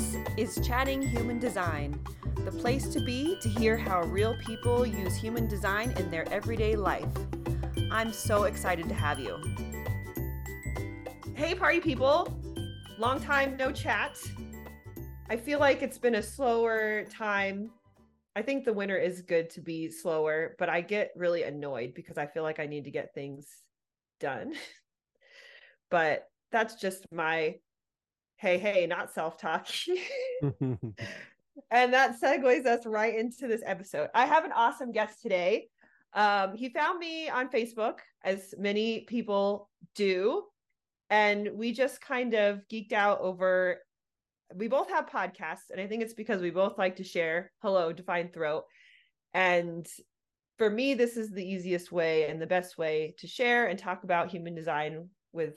This is Chatting Human Design, the place to be to hear how real people use human design in their everyday life. I'm so excited to have you. Hey, party people! Long time no chat. I feel like it's been a slower time. I think the winter is good to be slower, but I get really annoyed because I feel like I need to get things done. but that's just my hey, hey, not self talk. and that segues us right into this episode. I have an awesome guest today. Um, he found me on Facebook, as many people do. And we just kind of geeked out over. We both have podcasts, and I think it's because we both like to share. Hello, Defined Throat. And for me, this is the easiest way and the best way to share and talk about human design with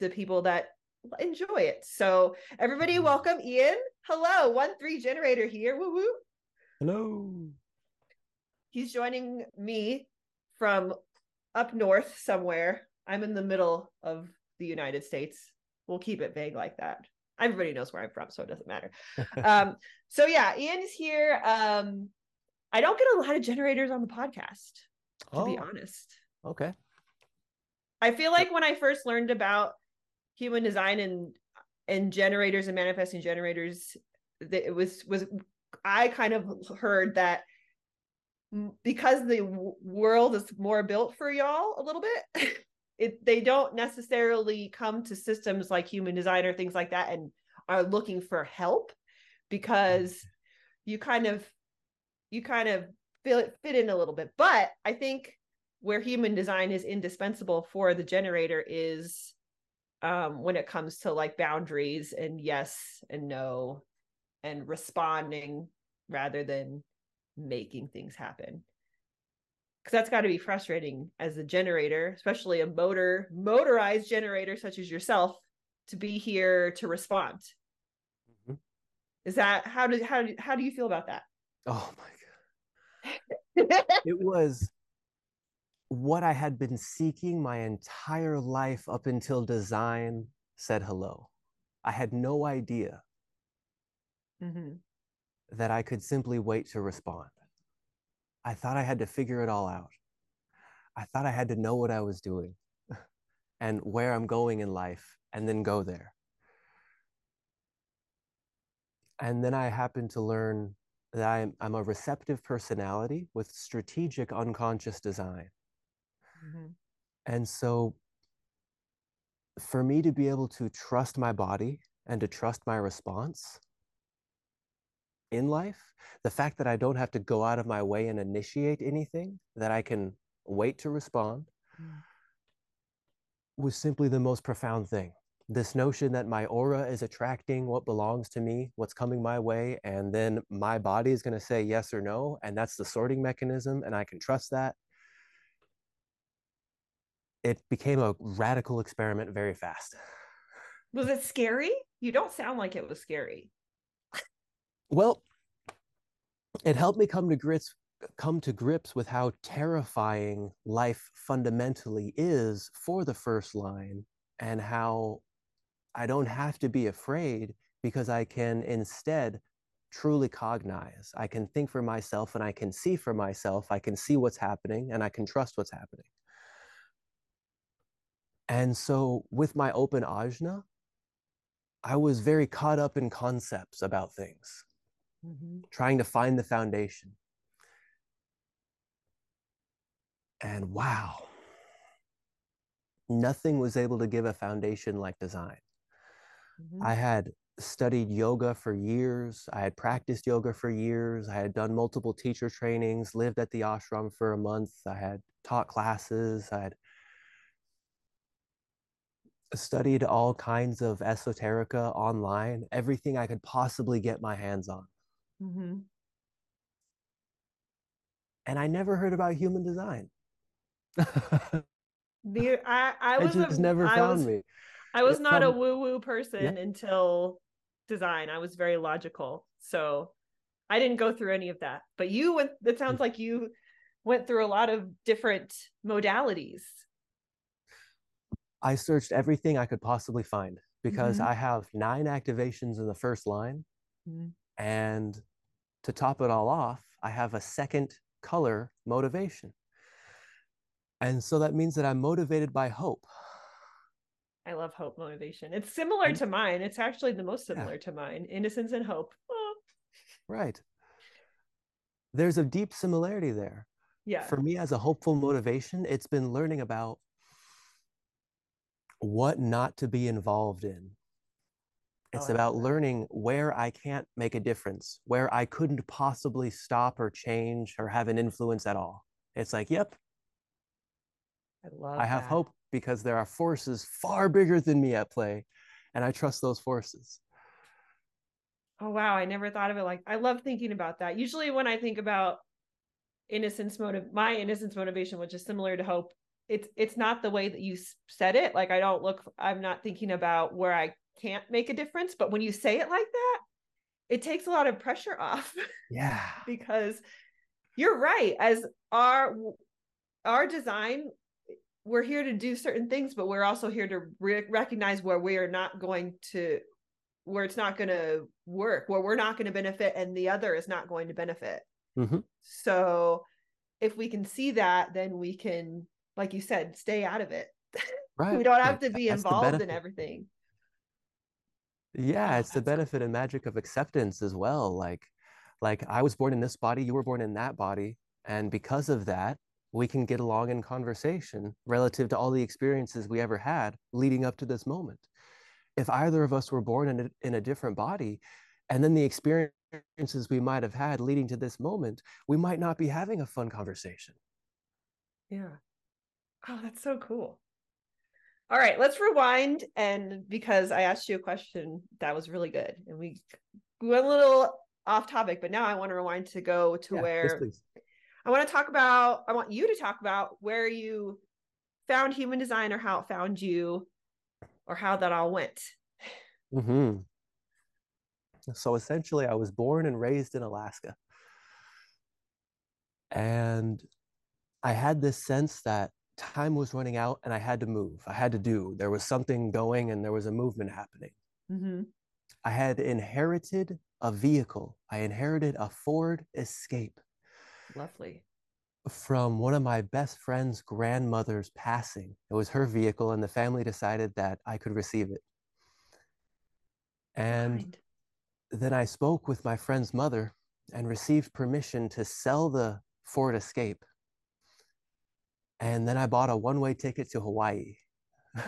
the people that enjoy it. So everybody mm-hmm. welcome Ean. Hello, one three generator here. Woo woo. Hello. He's joining me from up north somewhere. I'm in the middle of the United States. We'll keep it vague like that. Everybody knows where I'm from, so it doesn't matter. um, so yeah, Ean is here. Um, I don't get a lot of generators on the podcast, to oh, be honest. Okay. I feel like when I first learned about human design and and generators and manifesting generators that it was was i kind of heard that because the world is more built for y'all a little bit it they don't necessarily come to systems like human design or things like that and are looking for help because you kind of you kind of fit, fit in a little bit. But i think where human design is indispensable for the generator is um, when it comes to like boundaries and yes and no and responding rather than making things happen. Because that's got to be frustrating as a generator especially a motor motorized generator such as yourself to be here to respond. Mm-hmm. is that how do how how do you feel about that? Oh my god. It was what I had been seeking my entire life up until design said hello. I had no idea mm-hmm. that I could simply wait to respond. I thought I had to figure it all out. I thought I had to know what I was doing and where I'm going in life and then go there. And then I happened to learn that I'm, I'm a receptive personality with strategic unconscious design. Mm-hmm. And so for me to be able to trust my body and to trust my response in life, the fact that I don't have to go out of my way and initiate anything, that I can wait to respond, mm. was simply the most profound thing. This notion that my aura is attracting what belongs to me, what's coming my way, and then my body is going to say yes or no. And that's the sorting mechanism, and I can trust that it became a radical experiment very fast. Was it scary? You don't sound like it was scary. Well, it helped me come to grips come to grips with how terrifying life fundamentally is for the first line and how I don't have to be afraid because I can instead truly cognize. I can think for myself and I can see for myself. I can see what's happening and I can trust what's happening. And so with my open ajna, I was very caught up in concepts about things, mm-hmm. trying to find the foundation. And wow, nothing was able to give a foundation like design. Mm-hmm. I had studied yoga for years. I had practiced yoga for years. I had done multiple teacher trainings, lived at the ashram for a month. I had taught classes. I had studied all kinds of esoterica online, everything I could possibly get my hands on. Mm-hmm. And I never heard about human design. the, I, I was it just a, never I found was, me. I was not a woo woo person yeah. until design. I was very logical. So I didn't go through any of that. But you went, it sounds mm. like you went through a lot of different modalities. I searched everything I could possibly find because mm-hmm. I have nine activations in the first line. Mm-hmm. And to top it all off, I have a second color motivation. And so that means that I'm motivated by hope. I love hope motivation. It's similar to mine. It's actually the most similar yeah. to mine innocence and hope. Oh. Right. There's a deep similarity there. Yeah. For me, as a hopeful motivation, it's been learning about what not to be involved in. Oh, it's oh, about learning where I can't make a difference, where I couldn't possibly stop or change or have an influence at all. It's like, yep. I love I have that. hope because there are forces far bigger than me at play, and I trust those forces. Oh wow, I never thought of it like I love thinking about that. Usually when I think about innocence motive my innocence motivation which is similar to hope it's it's not the way that you said it like i don't look i'm not thinking about where i can't make a difference but when you say it like that it takes a lot of pressure off yeah because you're right as our our design we're here to do certain things but we're also here to re- recognize where we are not going to where it's not going to work where we're not going to benefit and the other is not going to benefit Mm-hmm. So if we can see that, then we can, like you said, stay out of it. Right. we don't have to be That's involved in everything. Yeah, it's the benefit and magic of acceptance as well. Like, like I was born in this body, you were born in that body, and because of that, we can get along in conversation relative to all the experiences we ever had leading up to this moment. If either of us were born in a, in a different body, and then the experiences we might have had leading to this moment, we might not be having a fun conversation. Yeah. Oh, that's so cool. All right, let's rewind. And because I asked you a question that was really good, and we went a little off topic, but now I want to rewind to go to yeah, where yes, I want to talk about, I want you to talk about where you found human design or how it found you or how that all went. Mm-hmm. So essentially, I was born and raised in Alaska. And I had this sense that time was running out and I had to move. I had to do. There was something going and there was a movement happening. Mm-hmm. I had inherited a vehicle, I inherited a Ford Escape. Lovely. From one of my best friend's grandmother's passing. It was her vehicle, and the family decided that I could receive it. And then I spoke with my friend's mother and received permission to sell the Ford Escape. And then I bought a one way ticket to Hawaii. How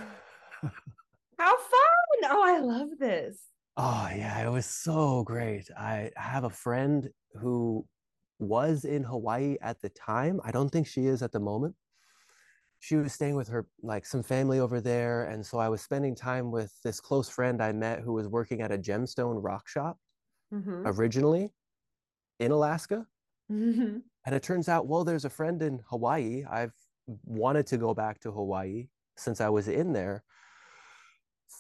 fun! Oh, I love this. Oh, yeah, it was so great. I have a friend who was in Hawaii at the time. I don't think she is at the moment. She was staying with her, like some family over there. And so I was spending time with this close friend I met who was working at a gemstone rock shop mm-hmm. originally in Alaska. Mm-hmm. And it turns out, well, there's a friend in Hawaii. I've wanted to go back to Hawaii since I was in there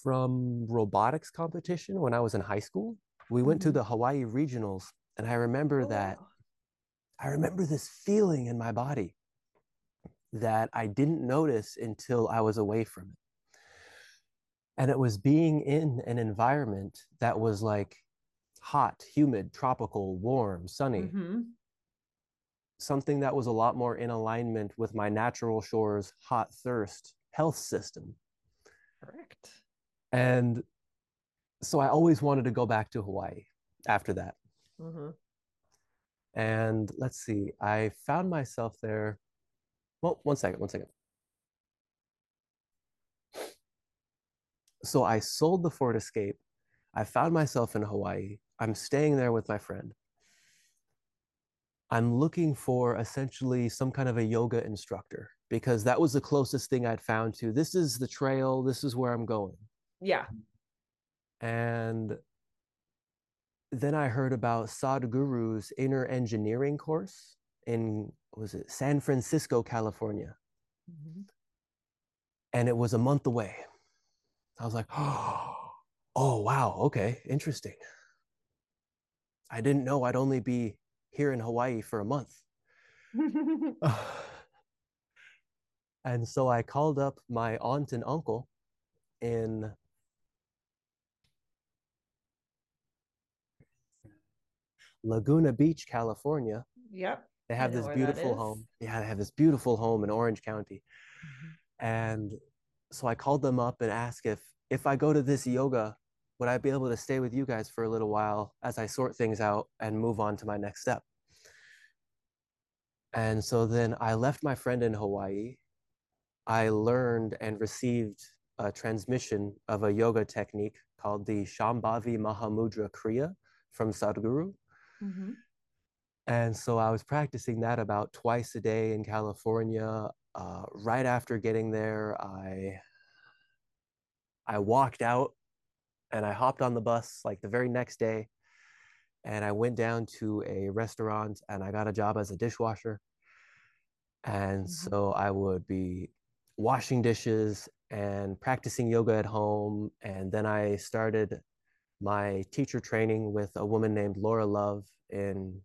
from robotics competition when I was in high school. We went mm-hmm. to the Hawaii regionals, and I remember oh, that. I remember this feeling in my body that I didn't notice until I was away from it. And it was being in an environment that was like hot, humid, tropical, warm, sunny. Mm-hmm. Something that was a lot more in alignment with my natural shores, hot thirst health system. Correct. And so I always wanted to go back to Hawaii after that. Mm-hmm. And let's see, I found myself there. Well, one second, one second. So I sold the Ford Escape. I found myself in Hawaii. I'm staying there with my friend. I'm looking for essentially some kind of a yoga instructor because that was the closest thing I'd found to this is the trail, this is where I'm going. Yeah. And then I heard about Sadhguru's inner engineering course in was it San Francisco, California. Mm-hmm. And it was a month away. I was like, oh, wow, okay, interesting. I didn't know I'd only be here in Hawaii for a month. and so I called up my aunt and uncle in Laguna Beach, California. Yep. They have this beautiful home. Yeah, they have this beautiful home in Orange County. Mm-hmm. And so I called them up and asked if if I go to this yoga would I be able to stay with you guys for a little while as I sort things out and move on to my next step? And so then I left my friend in Hawaii. I learned and received a transmission of a yoga technique called the Shambhavi Mahamudra Kriya from Sadhguru. Mm-hmm. And so I was practicing that about twice a day in California. Uh, right after getting there, I I walked out and I hopped on the bus like the very next day, and I went down to a restaurant and I got a job as a dishwasher. And mm-hmm. so I would be washing dishes and practicing yoga at home. And then I started my teacher training with a woman named Laura Love in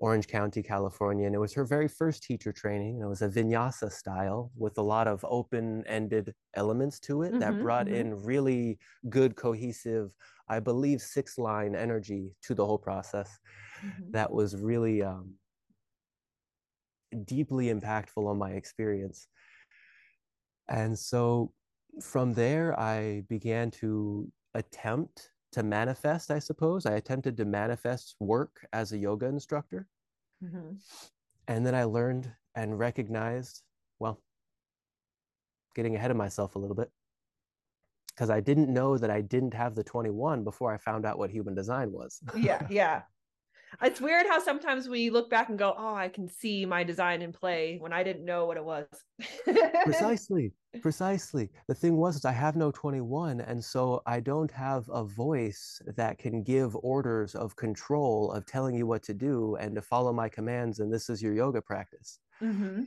Orange County, California. And it was her very first teacher training. And it was a vinyasa style with a lot of open ended elements to it mm-hmm, that brought mm-hmm. in really good, cohesive, I believe, six line energy to the whole process. Mm-hmm. That was really um, deeply impactful on my experience. And so from there, I began to attempt to manifest, I suppose. I attempted to manifest work as a yoga instructor. Mm-hmm. And then I learned and recognized, well, getting ahead of myself a little bit, because I didn't know that I didn't have the 21 before I found out what human design was. yeah, yeah it's weird how sometimes we look back and go, "Oh, I can see my design in play" when I didn't know what it was. precisely, precisely. The thing was, is I have no 21, and so I don't have a voice that can give orders of control of telling you what to do and to follow my commands. And this is your yoga practice. Mm-hmm.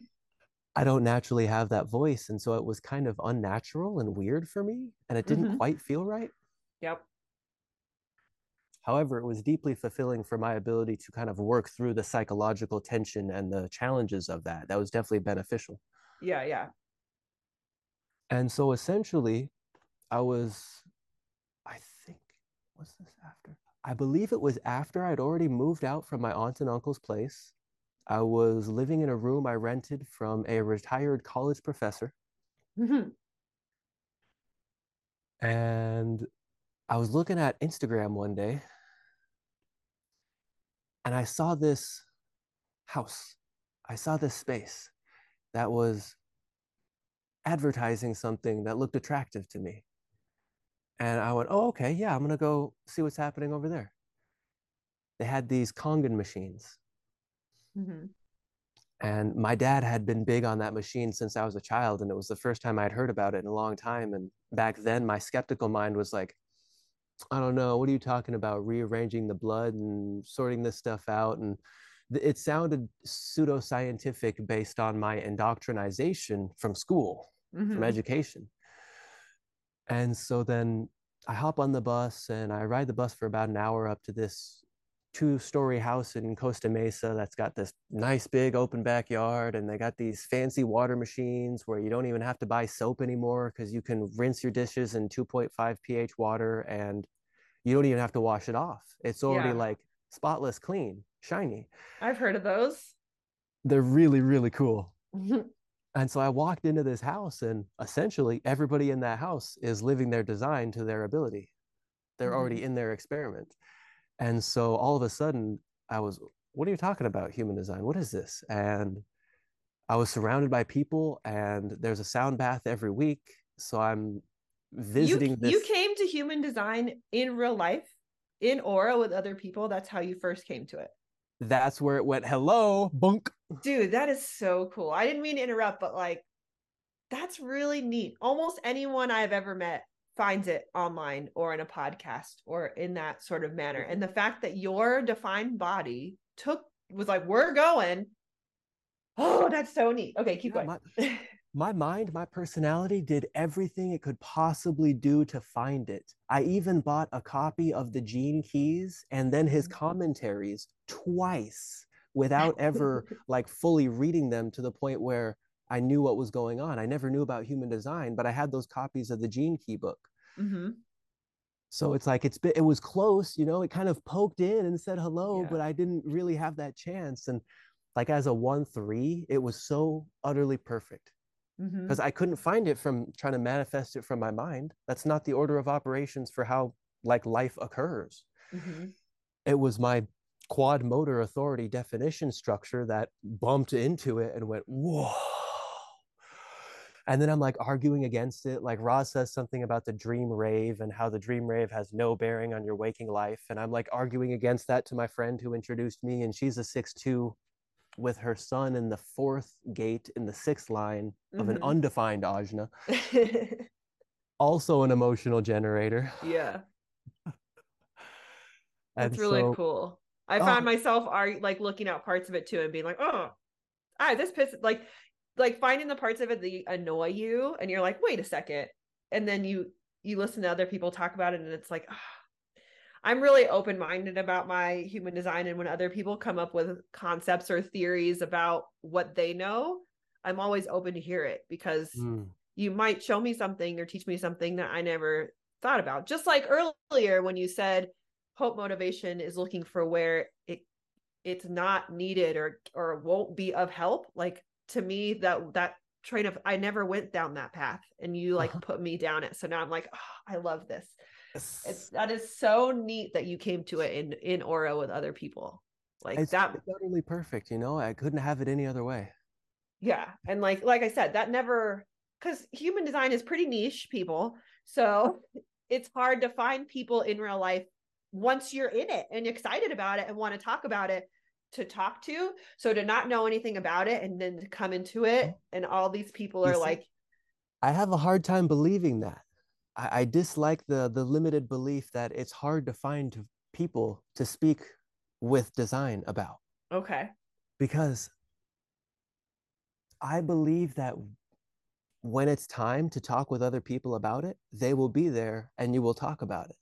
I don't naturally have that voice, and so it was kind of unnatural and weird for me, and it didn't mm-hmm. quite feel right. Yep. However, it was deeply fulfilling for my ability to kind of work through the psychological tension and the challenges of that. That was definitely beneficial. Yeah, yeah. And so essentially, I was, I think, was this after? I believe it was after I'd already moved out from my aunt and uncle's place. I was living in a room I rented from a retired college professor. Mm-hmm. And I was looking at Instagram one day and I saw this house. I saw this space that was advertising something that looked attractive to me. And I went, oh, okay, yeah, I'm going to go see what's happening over there. They had these Kangen machines. Mm-hmm. And my dad had been big on that machine since I was a child. And it was the first time I'd heard about it in a long time. And back then, my skeptical mind was like, I don't know, what are you talking about? Rearranging the blood and sorting this stuff out. And it sounded pseudoscientific based on my indoctrination from school, mm-hmm. from education. And so then I hop on the bus and I ride the bus for about an hour up to this two story house in Costa Mesa that's got this nice big open backyard and they got these fancy water machines where you don't even have to buy soap anymore because you can rinse your dishes in 2.5 pH water and you don't even have to wash it off. It's already yeah. like spotless, clean, shiny. I've heard of those. They're really, really cool. and so I walked into this house and essentially everybody in that house is living their design to their ability. They're mm-hmm. already in their experiment. And so all of a sudden, I was, what are you talking about, human design? What is this? And I was surrounded by people, and there's a sound bath every week. So I'm visiting you, this. You came to human design in real life, in Aura with other people. That's how you first came to it. That's where it went. Hello, bunk. Dude, that is so cool. I didn't mean to interrupt, but like, that's really neat. Almost anyone I've ever met finds it online or in a podcast or in that sort of manner. And the fact that your defined body took was like, we're going. Oh, that's so neat. Okay, keep yeah, going. My, my, mind, my personality did everything it could possibly do to find it. I even bought a copy of the Gene Keys and then his mm-hmm. commentaries twice without ever like fully reading them to the point where I knew what was going on. I never knew about human design, but I had those copies of the Gene Key book. Mm-hmm. so it's like it's been, it was close, you know, it kind of poked in and said hello, Yeah. but I didn't really have that chance. And like as a one three, it was so utterly perfect because I couldn't find it from trying to manifest it from my mind. That's not the order of operations for how like life occurs. Mhm. It was my quad motor authority definition structure that bumped into it and went, whoa. And then I'm like arguing against it. Like Roz says something about the dream rave and how the dream rave has no bearing on your waking life. And I'm like arguing against that to my friend who introduced me. And she's a six-two with her sun in the fourth gate in the sixth line of an Mhm. undefined ajna, also an emotional generator. yeah. That's really so- cool. I Oh. found myself are like looking at parts of it too and being like, oh, ah, this piss like like finding the parts of it that annoy you and you're like, wait a second. And then you you listen to other people talk about it and it's like, ah. I'm really open-minded about my human design and when other people come up with concepts or theories about what they know, I'm always open to hear it because Mm. you might show me something or teach me something that I never thought about. Just like earlier when you said hope motivation is looking for where it it's not needed or or won't be of help. Like to me that that train of I never went down that path and you like Uh-huh. put me down it. So now I'm like, oh, I love this. It's It's, that is so neat that you came to it in in Aura with other people. Like it's, that utterly perfect. You know, I couldn't have it any other way. yeah and like like i said that never because human design is pretty niche people so it's hard to find people in real life once you're in it and excited about it and want to talk about it to talk to so to not know anything about it and then to come into it oh. and all these people are see, like I have a hard time believing that. I, I dislike the the limited belief that it's hard to find people to speak with design about okay because I believe that when it's time to talk with other people about it, they will be there and you will talk about it.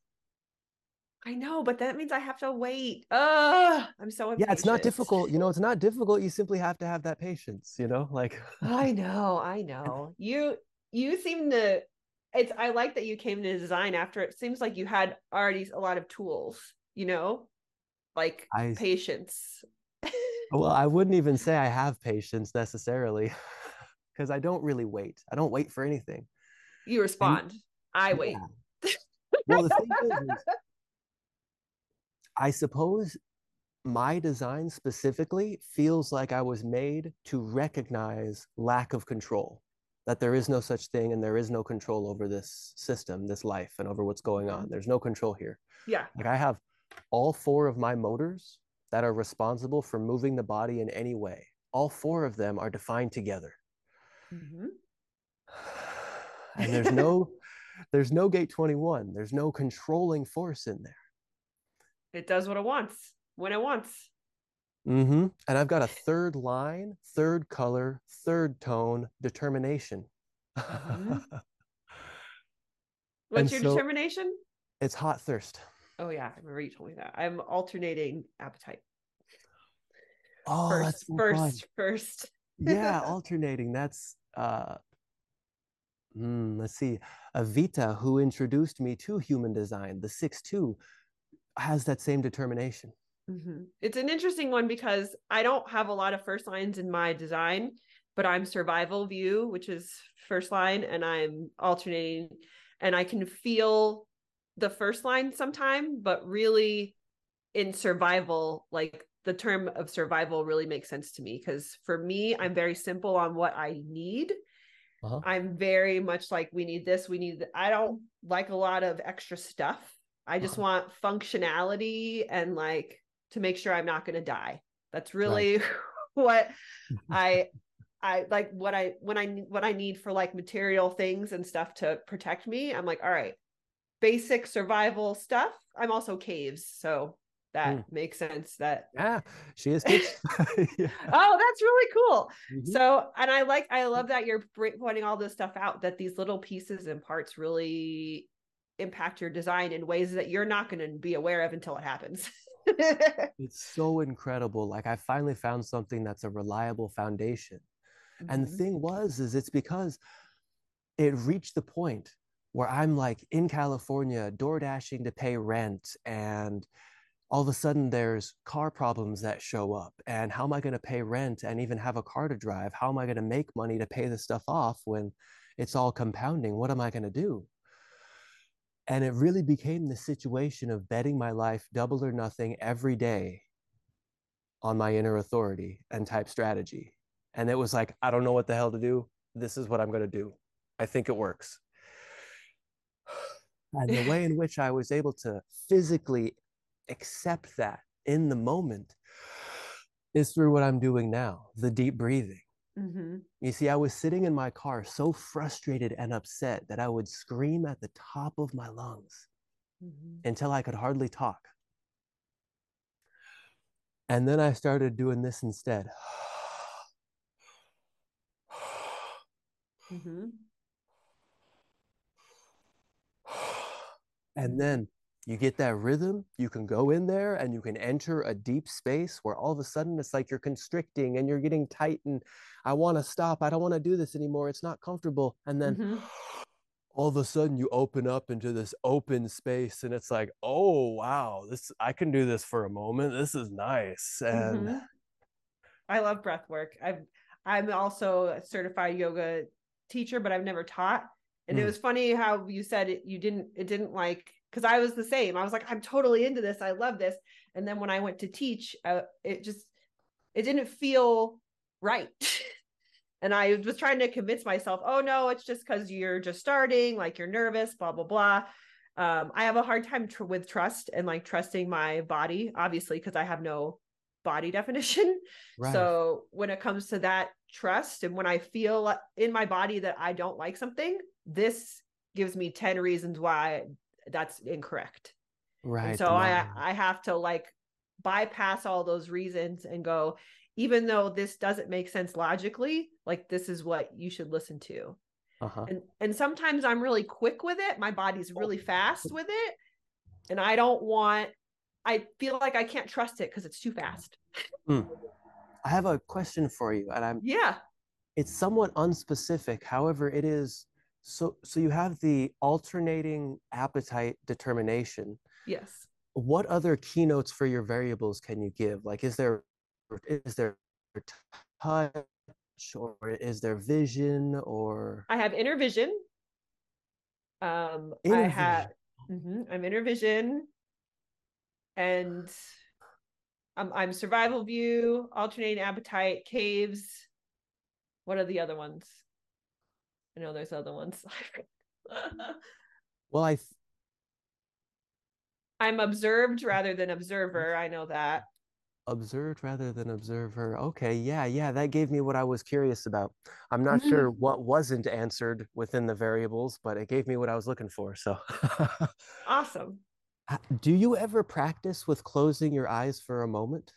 I know but that means i have to wait uh i'm so Yeah, it's not difficult. You know, it's not difficult. You simply have to have that patience, you know, like I know, I know. You you seem to it's I like that you came to design after it seems like you had already a lot of tools, you know? Like I- patience. Well, I wouldn't even say I have patience necessarily because I don't really wait. I don't wait for anything. You respond. I wait. Yeah. Well, the thing is, I suppose my design specifically feels like I was made to recognize lack of control, that there is no such thing and there is no control over this system, this life, and over what's going on. There's no control here. Yeah. Like I have all four of my motors that are responsible for moving the body in any way. All four of them are defined together. Mhm. And there's no there's no gate 21. There's no controlling force in there. It does what it wants when it wants. Mm-hmm. And I've got a third line, third color, third tone, determination. Mhm. And What's your so- determination? it's hot thirst. Oh yeah, I remember you told me that. I'm alternating appetite. Oh, first, that's so first, fun. first. Yeah, alternating. That's uh hmm, let's see. Avita, who introduced me to human design, the six two, has that same determination. Mhm. It's an interesting one because I don't have a lot of first lines in my design, but I'm survival view, which is first line, and I'm alternating, and I can feel the first line sometime, but really in survival, like the term of survival really makes sense to me because for me, I'm very simple on what I need. Uh-huh. I'm very much like we need this, we need th- I don't like a lot of extra stuff. I just Uh-huh. want functionality and like to make sure I'm not going to die. That's really what I I like what I when I what I need for like material things and stuff to protect me. I'm like, all right, basic survival stuff. I'm also caves, so that Mm. makes sense that Yeah, she is yeah. oh that's really cool Mhm. so and i like i love that you're pointing all this stuff out that these little pieces and parts really impact your design in ways that you're not going to be aware of until it happens It's so incredible. Like I finally found something that's a reliable foundation. And the Mhm. thing was, is it's because it reached the point where I'm like in California, door dashing to pay rent, and all of a sudden there's car problems that show up. And how am I going to pay rent and even have a car to drive? How am I going to make money to pay this stuff off when it's all compounding? What am I going to do? And it really became the situation of betting my life double or nothing every day on my inner authority and type strategy. And it was like, I don't know what the hell to do. This is what I'm going to do. I think it works. And the way in which I was able to physically accept that in the moment is through what I'm doing now the deep breathing. Mm-hmm. You see, I was sitting in my car so frustrated and upset that I would scream at the top of my lungs mm-hmm. until I could hardly talk. And then I started doing this instead. mm-hmm. And then you get that rhythm, you can go in there and you can enter a deep space where all of a sudden it's like you're constricting and you're getting tight and I want to stop. I don't want to do this anymore. It's not comfortable. And then mm-hmm. all of a sudden you open up into this open space and it's like, "Oh, wow. This I can do this for a moment. This is nice." And mm-hmm. I love breath work. I've I'm also a certified yoga teacher, but I've never taught. And mm. it was funny how you said it, you didn't it didn't like because I was the same. I was like, I'm totally into this. I love this. And then when I went to teach, uh, it just it didn't feel right. and I was trying to convince myself, oh no, it's just because you're just starting, like you're nervous, blah blah blah. Um, I have a hard time tr- with trust and like trusting my body, obviously, because I have no body definition. Right. So when it comes to that trust, and when I feel in my body that I don't like something, this gives me 10 reasons why that's incorrect. Right. And so I I have to like bypass all those reasons and go, even though this doesn't make sense logically, like this is what you should listen to. Uh-huh. And and sometimes I'm really quick with it. My body's really fast with it. And I don't want I feel like I can't trust it because it's too fast. Mm. I have a question for you. And I'm yeah. It's somewhat unspecific. However, it is so, so you have the alternating appetite determination. Yes. What other keynotes for your variables can you give? Like, is there, is there touch or is there vision or? I have inner vision. Um, inner I have, mm-hmm, I'm inner vision and I'm, I'm survival view, alternating appetite, caves. What are the other ones? I know there's other ones. well, I. Th- I'm observed rather than observer. I know that. Observed rather than observer. Okay, yeah, yeah, that gave me what I was curious about. I'm not mm-hmm. sure what wasn't answered within the variables, but it gave me what I was looking for. So awesome. Do you ever practice with closing your eyes for a moment?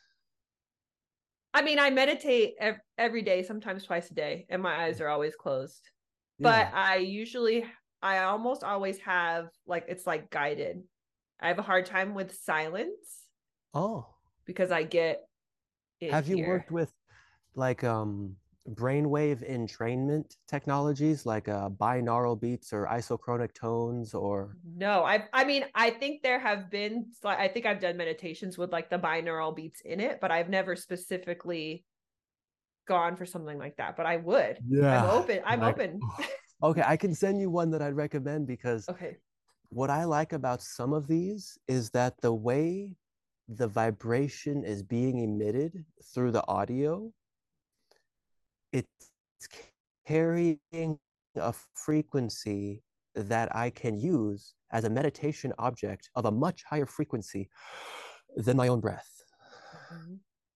I mean, I meditate every day, sometimes twice a day, and my eyes are always closed but I usually I almost always have like it's like guided. I have a hard time with silence. Oh. Because I get Have you worked with like um brainwave entrainment technologies like uh, binaural beats or isochronic tones or no i i mean i think there have been i think i've done meditations with like the binaural beats in it but i've never specifically gone for something like that, but I would. Yeah. I'm open. I'm like, open. okay, I can send you one that I'd recommend because okay. What I like about some of these is that the way the vibration is being emitted through the audio, it's carrying a frequency that I can use as a meditation object of a much higher frequency than my own breath. Mm-hmm.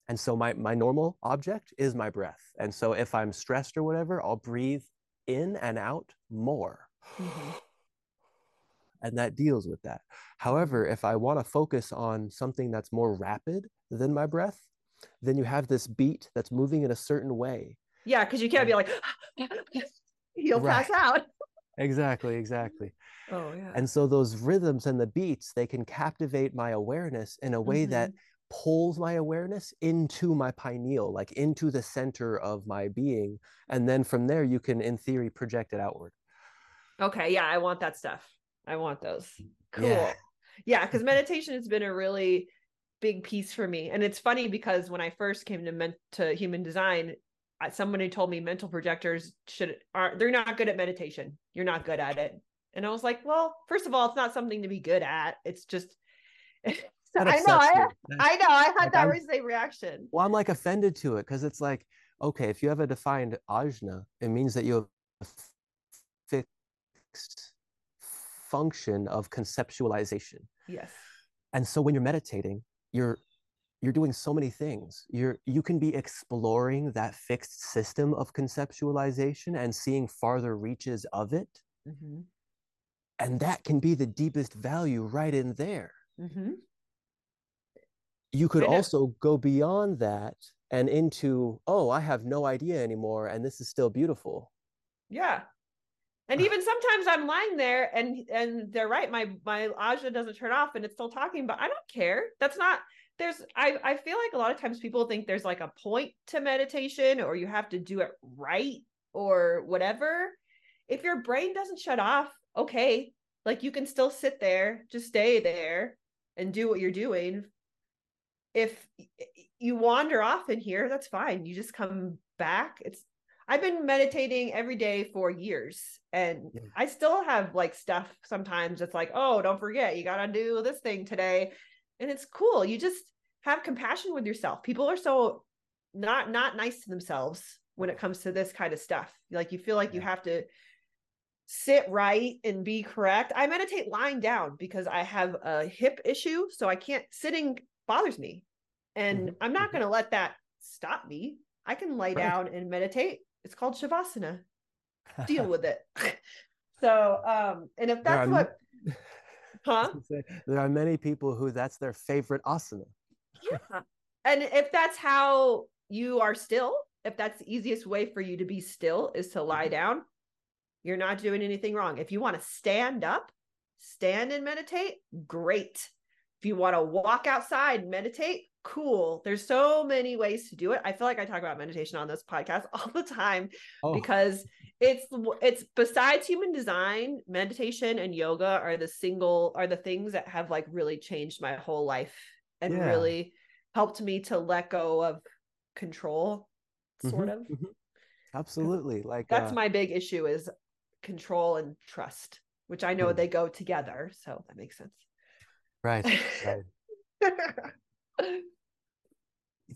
And so my, my normal object is my breath. And so if I'm stressed or whatever, I'll breathe in and out more. Mm-hmm. And that deals with that. However, if I want to focus on something that's more rapid than my breath, then you have this beat that's moving in a certain way. Yeah, because you can't be like, you'll right. pass out. exactly, exactly. Oh, yeah. And so those rhythms and the beats, they can captivate my awareness in a way mm-hmm. that pulls my awareness into my pineal, like into the center of my being. And then from there, you can, in theory, project it outward. Okay, yeah, I want that stuff. I want those. Cool. Yeah, because meditation has been a really big piece for me. And it's funny because when I first came to men- to human design, somebody told me mental projectors should are they're not good at meditation. You're not good at it. And I was like, well, first of all, it's not something to be good at. It's just I know I, I know I had like that I'm, same reaction. Well, I'm like offended to it because it's like, okay, if you have a defined ajna, it means that you have a fixed function of conceptualization. Yes. And so when you're meditating, you're you're doing so many things you're you can be exploring that fixed system of conceptualization and seeing farther reaches of it mm-hmm. and that can be the deepest value right in there mm-hmm. You could also go beyond that and into oh i have no idea anymore and this is still beautiful. Yeah. And even sometimes i'm lying there and and they're right my my ajna doesn't turn off and it's still talking but i don't care. That's not there's I, I feel like a lot of times people think there's like a point to meditation or you have to do it right or whatever. If your brain doesn't shut off okay like you can still sit there just stay there and do what you're doing if you wander off in here that's fine. You just come back. It's i've been meditating every day for years and yeah. i still have like stuff sometimes it's like oh don't forget you got to do this thing today. And it's cool. You just have compassion with yourself. People are so not not nice to themselves when it comes to this kind of stuff. Like you feel like yeah. you have to sit right and be correct. I meditate lying down because i have a hip issue so i can't sitting bothers me and mm-hmm. i'm not mm-hmm. going to let that stop me i can lie down and meditate it's called shavasana deal with it so um and if that's what Huh? There are many people who that's their favorite asana. Yeah. And if that's how you are still, if that's the easiest way for you to be still is to lie mm-hmm. down, you're not doing anything wrong. If you want to stand up, stand and meditate, great. If you want to walk outside, meditate, cool. There's so many ways to do it. I feel like I talk about meditation on this podcast all the time oh. because it's it's besides human design, meditation and yoga are the single are the things that have like really changed my whole life and yeah. really helped me to let go of control sort mm-hmm, of. Mm-hmm. Absolutely. Like that's uh, my big issue is control and trust, which I know hmm. they go together, so that makes sense. Right. right.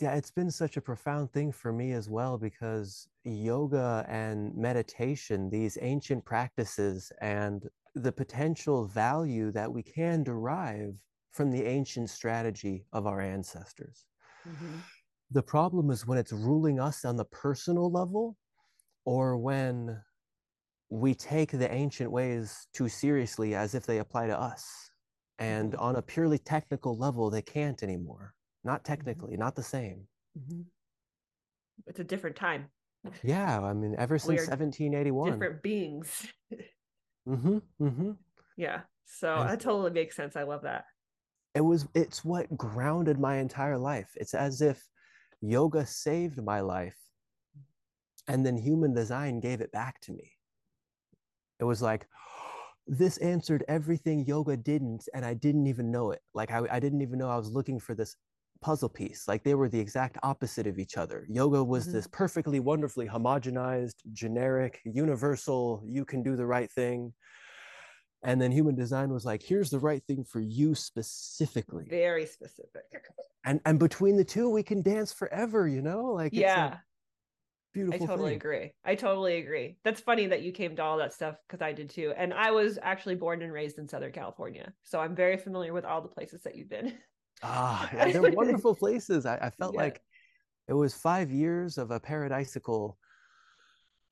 yeah, it's been such a profound thing for me as well because yoga and meditation, these ancient practices and the potential value that we can derive from the ancient strategy of our ancestors. Mm-hmm. The problem is when it's ruling us on the personal level or when we take the ancient ways too seriously as if they apply to us. And mm-hmm. on a purely technical level, they can't anymore not mm-hmm. technically, not the same. Mm-hmm. It's a different time. Yeah, I mean, ever since 1781, different beings. mm-hmm, mm-hmm. Yeah, so and that totally makes sense. I love that. It was. It's what grounded my entire life. It's as if yoga saved my life, and then human design gave it back to me. It was like, this answered everything yoga didn't and i didn't even know it like I, I didn't even know i was looking for this puzzle piece. Like they were the exact opposite of each other. Yoga was mm-hmm. this perfectly, wonderfully homogenized, generic, universal, you can do the right thing. And then human design was like, here's the right thing for you specifically. Very specific. And and between the two, we can dance forever, you know? Like yeah. Beautiful. I totally thing. agree. I totally agree. That's funny that you came to all that stuff because I did too. And I was actually born and raised in Southern California. So I'm very familiar with all the places that you've been. Ah, yeah, they're wonderful places. I, I felt yeah. like it was five years of a paradisical.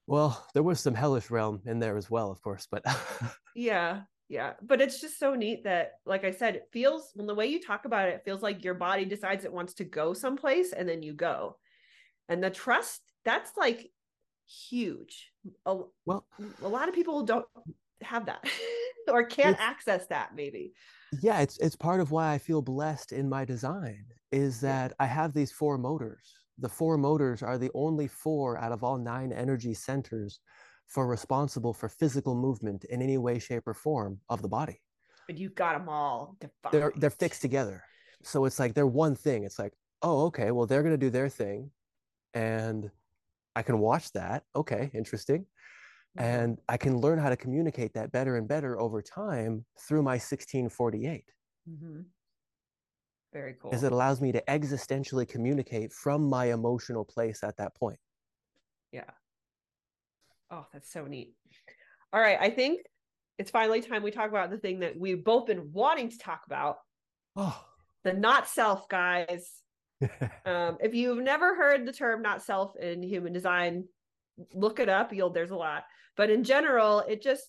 Well, there was some hellish realm in there as well, of course, but yeah, yeah. But it's just so neat that, like I said, it feels when the way you talk about it, it feels like your body decides it wants to go someplace and then you go. And the trust, that's like huge. A, well, a lot of people don't have that or can't access that, maybe yeah it's it's part of why i feel blessed in my design is that i have these four motors the four motors are the only four out of all nine energy centers for responsible for physical movement in any way, shape, or form of the body. But you've got them all defined. They're they're fixed together. So it's like they're one thing. It's like, oh, okay, well, they're gonna do their thing. And I can watch that. Okay, interesting. Mm-hmm. And I can learn how to communicate that better and better over time through my 1648. Mm-hmm. Very cool. Because it allows me to existentially communicate from my emotional place at that point. Yeah. Oh, that's so neat. All right. I think it's finally time we talk about the thing that we've both been wanting to talk about. Oh. The not self, guys. um, if you've never heard the term not self in human design, look it up. You'll there's a lot. But in general, it just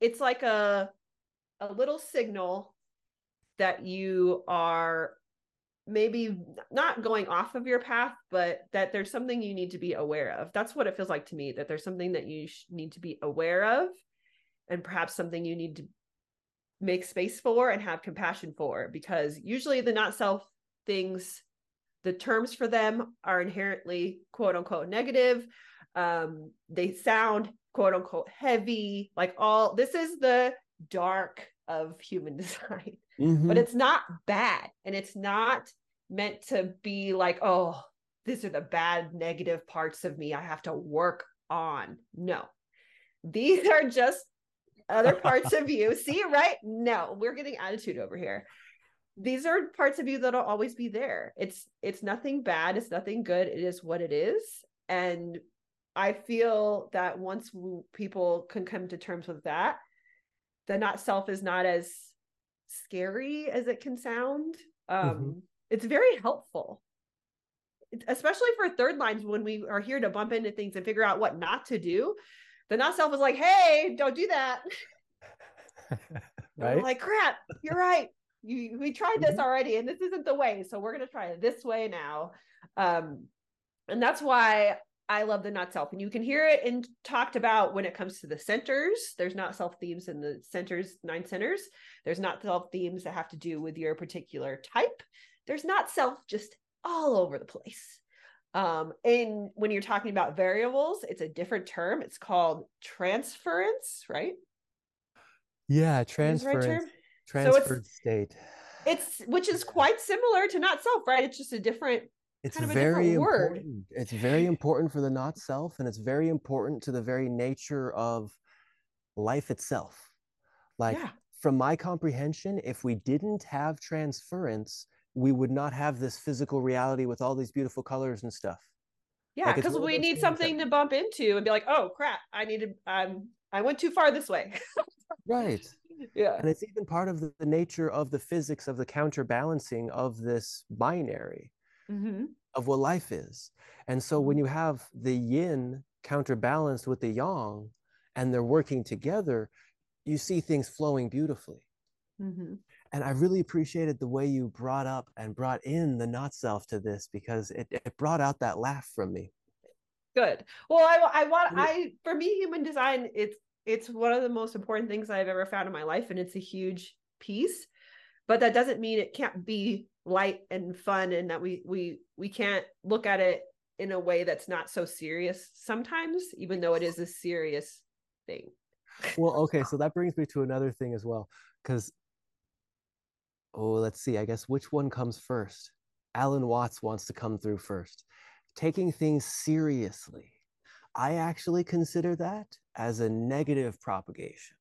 it's like a a little signal that you are maybe not going off of your path, but that there's something you need to be aware of. That's what it feels like to me, that there's something that you need to be aware of, and perhaps something you need to make space for and have compassion for, because usually the not self things, the terms for them are inherently quote unquote negative. Um, they sound quote unquote heavy, like all this is the dark of human design. Mm-hmm. But it's not bad and it's not meant to be like, oh, these are the bad negative parts of me I have to work on. No. These are just other parts of you. See, right? No, we're getting attitude over here. These are parts of you that'll always be there. It's it's nothing bad, it's nothing good. It is what it is. And I feel that once people can come to terms with that, the not self is not as scary as it can sound. Um, mm-hmm. It's very helpful, especially for third lines when we are here to bump into things and figure out what not to do. The not self is like, hey, don't do that. right? like, crap, you're right. You, we tried this mm-hmm. already and this isn't the way. So we're going to try it this way now. Um, and that's why I love the not self. And you can hear it and talked about when it comes to the centers. There's not self themes in the centers, nine centers. There's not self themes that have to do with your particular type. There's not self just all over the place. Um, and when you're talking about variables, it's a different term. It's called transference, right? Yeah, transference. Right transferred so state. It's which is quite similar to not self, right? It's just a different it's kind of very important word. it's very important for the not self and it's very important to the very nature of life itself like yeah. from my comprehension if we didn't have transference we would not have this physical reality with all these beautiful colors and stuff yeah because like we need something that... to bump into and be like oh crap i need needed um i went too far this way right yeah and it's even part of the, the nature of the physics of the counterbalancing of this binary mm-hmm. of what life is. And so when mm-hmm. you have the yin counterbalanced with the yang and they're working together, you see things flowing beautifully. Mm-hmm. And I really appreciated the way you brought up and brought in the not self to this because it, it brought out that laugh from me. Good. Well, I, I want, I, for me, human design, it's, it's one of the most important things I've ever found in my life. And it's a huge piece, but that doesn't mean it can't be light and fun and that we we we can't look at it in a way that's not so serious sometimes even though it is a serious thing. Well okay so that brings me to another thing as well because oh let's see i guess which one comes first? Alan watts wants to come through first. Taking things seriously i actually consider that as a negative propagation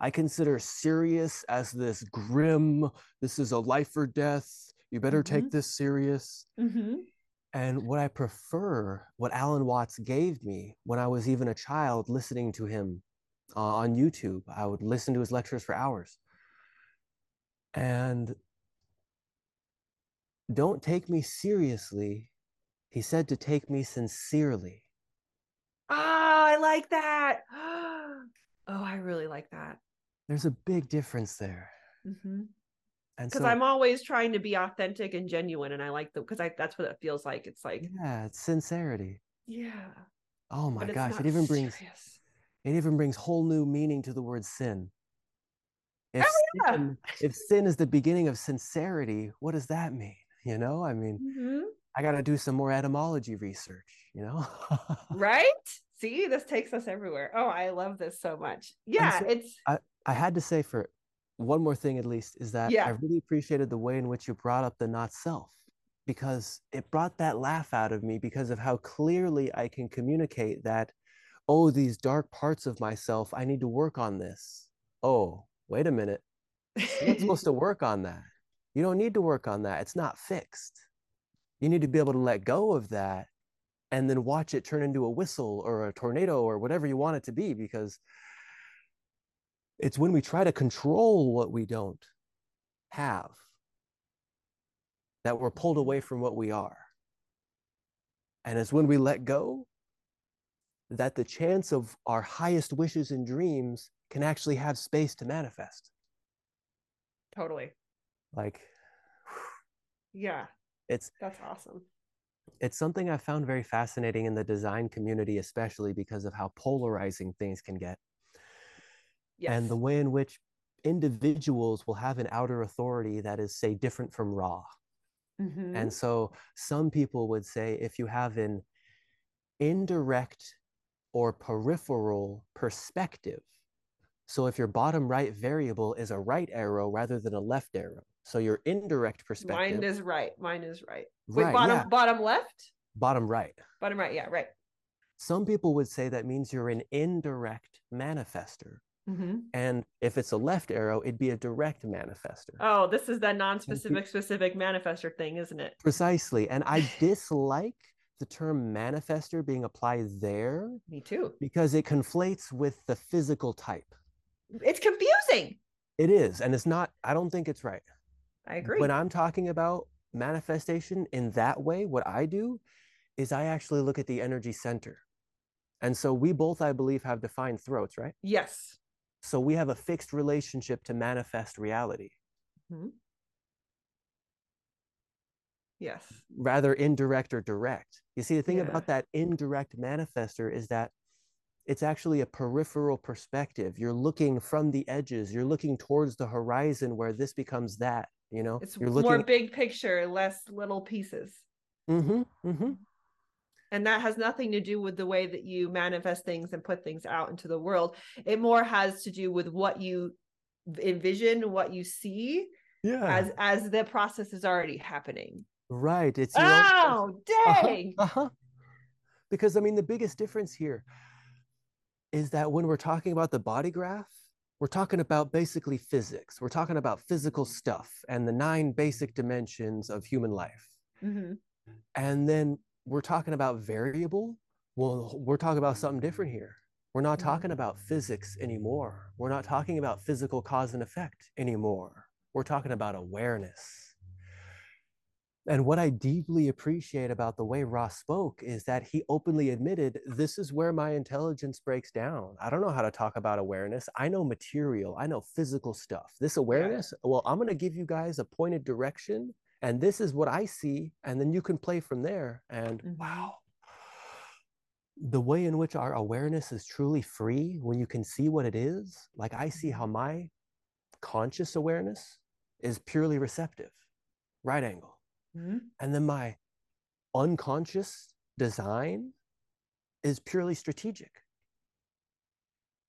I consider serious as this grim, this is a life or death. You better mm-hmm. take this serious. Mm-hmm. And what I prefer, what Alan Watts gave me when I was even a child listening to him uh, on YouTube, I would listen to his lectures for hours. And don't take me seriously. He said to take me sincerely. Like that. Oh, I really like that. There's a big difference there. Mm-hmm. because so, i'm always trying to be authentic and genuine and i like the because i that's what it feels like. It's like yeah it's sincerity. Yeah. Oh my gosh it even brings it even brings whole new meaning to the word sin. If, oh, yeah. sin, if sin is the beginning of sincerity what does that mean? You know i mean mm-hmm. i got to do some more etymology research you know? Right See, this takes us everywhere. Oh, I love this so much. Yeah, so it's. I, I had to say for one more thing at least is that yeah. I really appreciated the way in which you brought up the not self because it brought that laugh out of me because of how clearly I can communicate that, oh, these dark parts of myself, I need to work on this. Oh, wait a minute. You're not supposed to work on that. You don't need to work on that. It's not fixed. You need to be able to let go of that and then watch it turn into a whistle or a tornado or whatever you want it to be because it's when we try to control what we don't have that we're pulled mm-hmm. away from what we are. And it's when we let go that the chance of our highest wishes and dreams can actually have space to manifest. Totally. Like, yeah. It's that's awesome. It's something I found very fascinating in the design community, especially because of how polarizing things can get. Yes. And the way in which individuals will have an outer authority that is, say, different from Ra. Mm-hmm. And so some people would say if you have an indirect or peripheral perspective, so if your bottom right variable is a right arrow rather than a left arrow, so your indirect perspective. Mine is right. Mine is right. Wait, right, bottom yeah. bottom left? Bottom right. Bottom right, yeah, right. Some people would say that means you're an indirect manifester. Mm-hmm. And if it's a left arrow, it'd be a direct manifester. Oh, this is that non-specific specific manifester thing, isn't it? Precisely. And I dislike the term manifester being applied there. Me too. Because it conflates with the physical type. It's confusing. It is. And it's not, I don't think it's right. I agree. When I'm talking about manifestation in that way, what I do is I actually look at the energy center. And so we both, I believe, have defined throats, right? Yes. So we have a fixed relationship to manifest reality. Mm-hmm. Yes. Rather indirect or direct. You see, the thing yeah. about that indirect manifester is that it's actually a peripheral perspective. You're looking from the edges, you're looking towards the horizon where this becomes that, you know? It's you're looking... more big picture, less little pieces. Mm-hmm. Mm-hmm and that has nothing to do with the way that you manifest things and put things out into the world it more has to do with what you envision what you see yeah as as the process is already happening right it's oh uh-huh, dang uh-huh, uh-huh. because i mean the biggest difference here is that when we're talking about the body graph we're talking about basically physics we're talking about physical stuff and the nine basic dimensions of human life mm-hmm. and then we're talking about variable, well, we're talking about something different here. We're not talking about physics anymore. We're not talking about physical cause and effect anymore. We're talking about awareness. And what I deeply appreciate about the way Ra spoke is that he openly admitted this is where my intelligence breaks down. I don't know how to talk about awareness. I know material, I know physical stuff. This awareness, well, I'm going to give you guys a pointed direction and this is what I see, and then you can play from there. And mm-hmm. wow, the way in which our awareness is truly free when you can see what it is, like I see how mm-hmm. my conscious awareness is purely receptive, right angle. Mm-hmm. And then my unconscious design is purely strategic.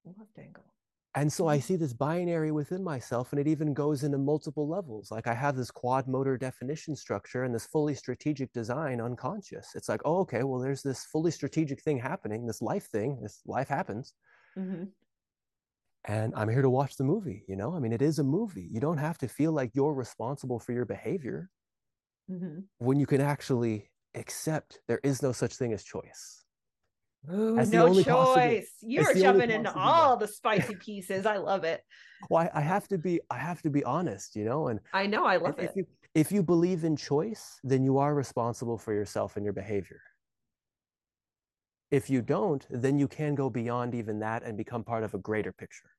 Left angle and so I mm-hmm. see this binary within myself, and it even goes into multiple levels. Like I have this quad motor definition structure and this fully strategic design unconscious. It's like, oh, okay, well, there's this fully strategic thing happening, this life thing, this life happens. Mm-hmm. And I'm here to watch the movie, you know? I mean, it is a movie. You don't have to feel like you're responsible for your behavior mm-hmm. when you can actually accept there is no such thing as choice. Ooh, no choice. Possible, You're jumping into all the spicy pieces. I love it. Well, I, I, have to be I have to be honest, you know, and I know I love if, it. If you, if you believe in choice, then you are responsible for yourself and your behavior. If you don't, then you can go beyond even that and become part of a greater picture.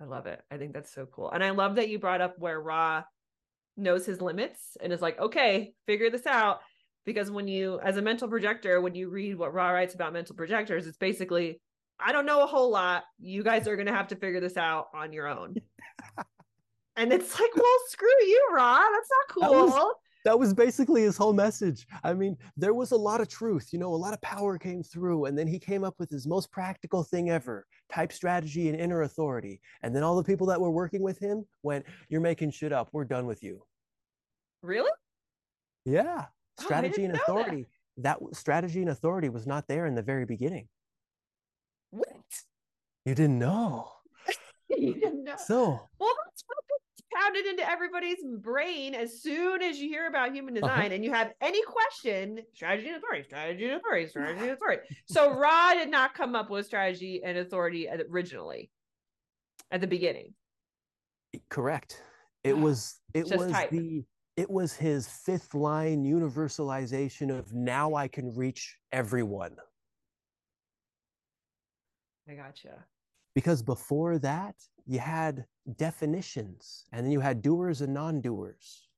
I love it. I think that's so cool. And I love that you brought up where Ra knows his limits and is like, okay, figure this out. Because when you as a mental projector when you read what Ra writes about mental projectors it's basically i don't know a whole lot. You guys are going to have to figure this out on your own. And it's like well screw you Ra. That's not cool that was, that was basically his whole message. I mean, there was a lot of truth, you know, a lot of power came through. And then he came up with his most practical thing ever type strategy and inner authority. And then all the people that were working with him went, You're making shit up. We're done with you. Really? Yeah. Oh, strategy oh, and authority. That. that strategy and authority was not there in the very beginning. What? You didn't know. you didn't know. So, well, that's pounded into everybody's brain as soon as you hear about human uh-huh. design uh-huh. and you have any question strategy and authority strategy and authority strategy and authority so ra did not come up with strategy and authority originally at the beginning correct it was it was type. the it was his fifth line universalization of now i can reach everyone i gotcha because before that you had definitions and then you had doers and non-doers.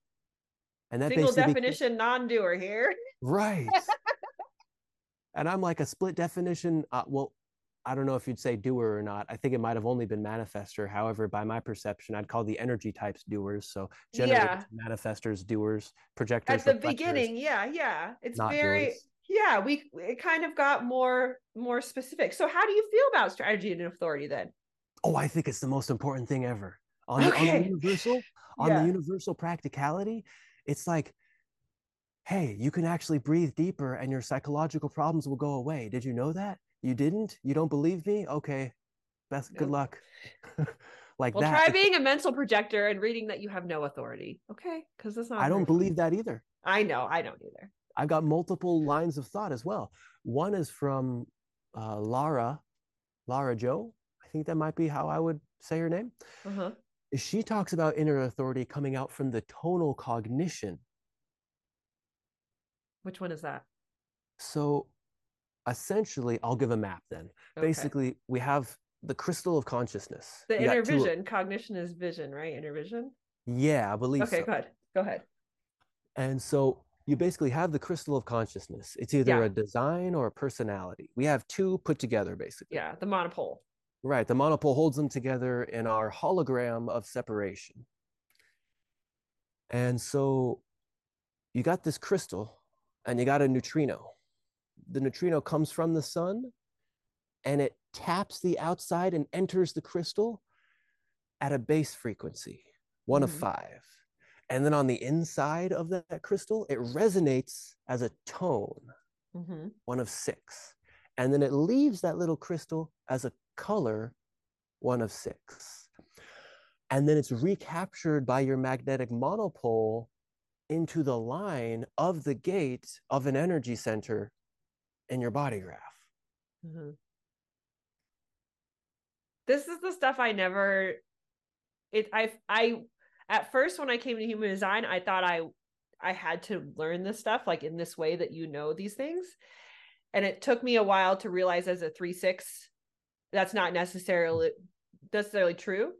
And that single definition became... non-doer here. Right. And i'm like a split definition uh, well i don't know if you'd say doer or not. I think it might have only been manifester. However by my perception i'd call the energy types doers. So generators yeah. manifestors doers projectors at the beginning yeah yeah. It's very doers. Yeah we it kind of got more more specific so how do you feel about strategy and authority then oh, I think it's the most important thing ever. On, okay. the, on the universal, on yeah. the universal practicality, it's like, hey, you can actually breathe deeper and your psychological problems will go away. Did you know that? You didn't? You don't believe me? Okay. Best good luck. like well, that. try being a mental projector and reading that you have no authority. Okay. Because that's not I don't believe that either. I know, I don't either. I've got multiple lines of thought as well. One is from uh, Lara, Lara Joe, I think that might be how I would say her name. Uh-huh. She talks about inner authority coming out from the tonal cognition. Which one is that? So essentially, I'll give a map then. Okay. Basically, we have the crystal of consciousness. The you inner vision, cognition is vision, right? Inner vision? Yeah, I believe okay, so. go ahead. Go ahead. And so you basically have the crystal of consciousness. It's either yeah. a design or a personality. We have two put together, basically. Yeah, the monopole. Right. The monopole holds them together in our hologram of separation. And so you got this crystal and you got a neutrino. The neutrino comes from the sun and it taps the outside and enters the crystal at a base frequency, one mm-hmm. of five. And then on the inside of that crystal, it resonates as a tone, mm-hmm. one of six. And then it leaves that little crystal as a color one of six. And then it's recaptured by your magnetic monopole into the line of the gate of an energy center in your body graph. Mm-hmm. This is the stuff I never it I I at first when I came to human design, I thought I I had to learn this stuff like in this way that you know these things. And it took me a while to realize as a 3 6 that's not necessarily necessarily true.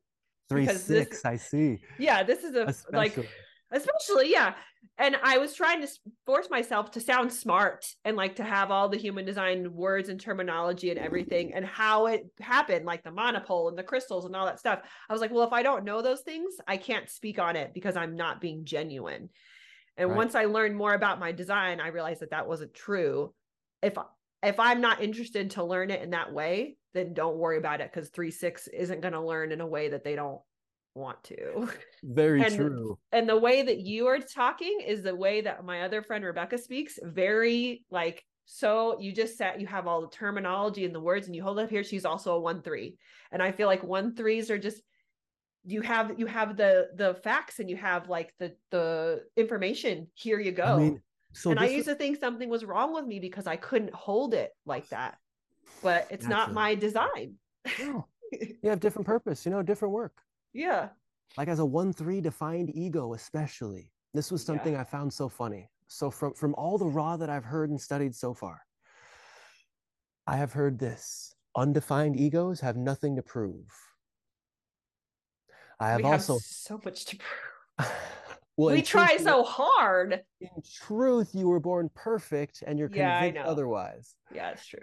Three six, this, I see. Yeah, this is a especially. like especially yeah. And I was trying to force myself to sound smart and like to have all the human design words and terminology and everything and how it happened, like the monopole and the crystals and all that stuff. I was like, well, if I don't know those things, I can't speak on it because I'm not being genuine. And right. once I learned more about my design, I realized that that wasn't true. If if I'm not interested to learn it in that way, then don't worry about it because three six isn't going to learn in a way that they don't want to. Very and, true. And the way that you are talking is the way that my other friend Rebecca speaks. Very like so you just sat you have all the terminology and the words and you hold up here she's also a one three and i feel like one threes are just you have you have the the facts and you have like the the information here you go I mean, so and I used to think something was wrong with me because I couldn't hold it like that. But it's not my design. No. You have different purpose, you know, different work. Yeah. Like as a one three defined ego, especially. This was something yeah. I found so funny. So from from all the Ra that I've heard and studied so far, I have heard this: undefined egos have nothing to prove. I have we also so much to prove. Well, we try truth, so hard. In truth, you were born perfect and you're yeah, convinced otherwise. Yeah, it's true.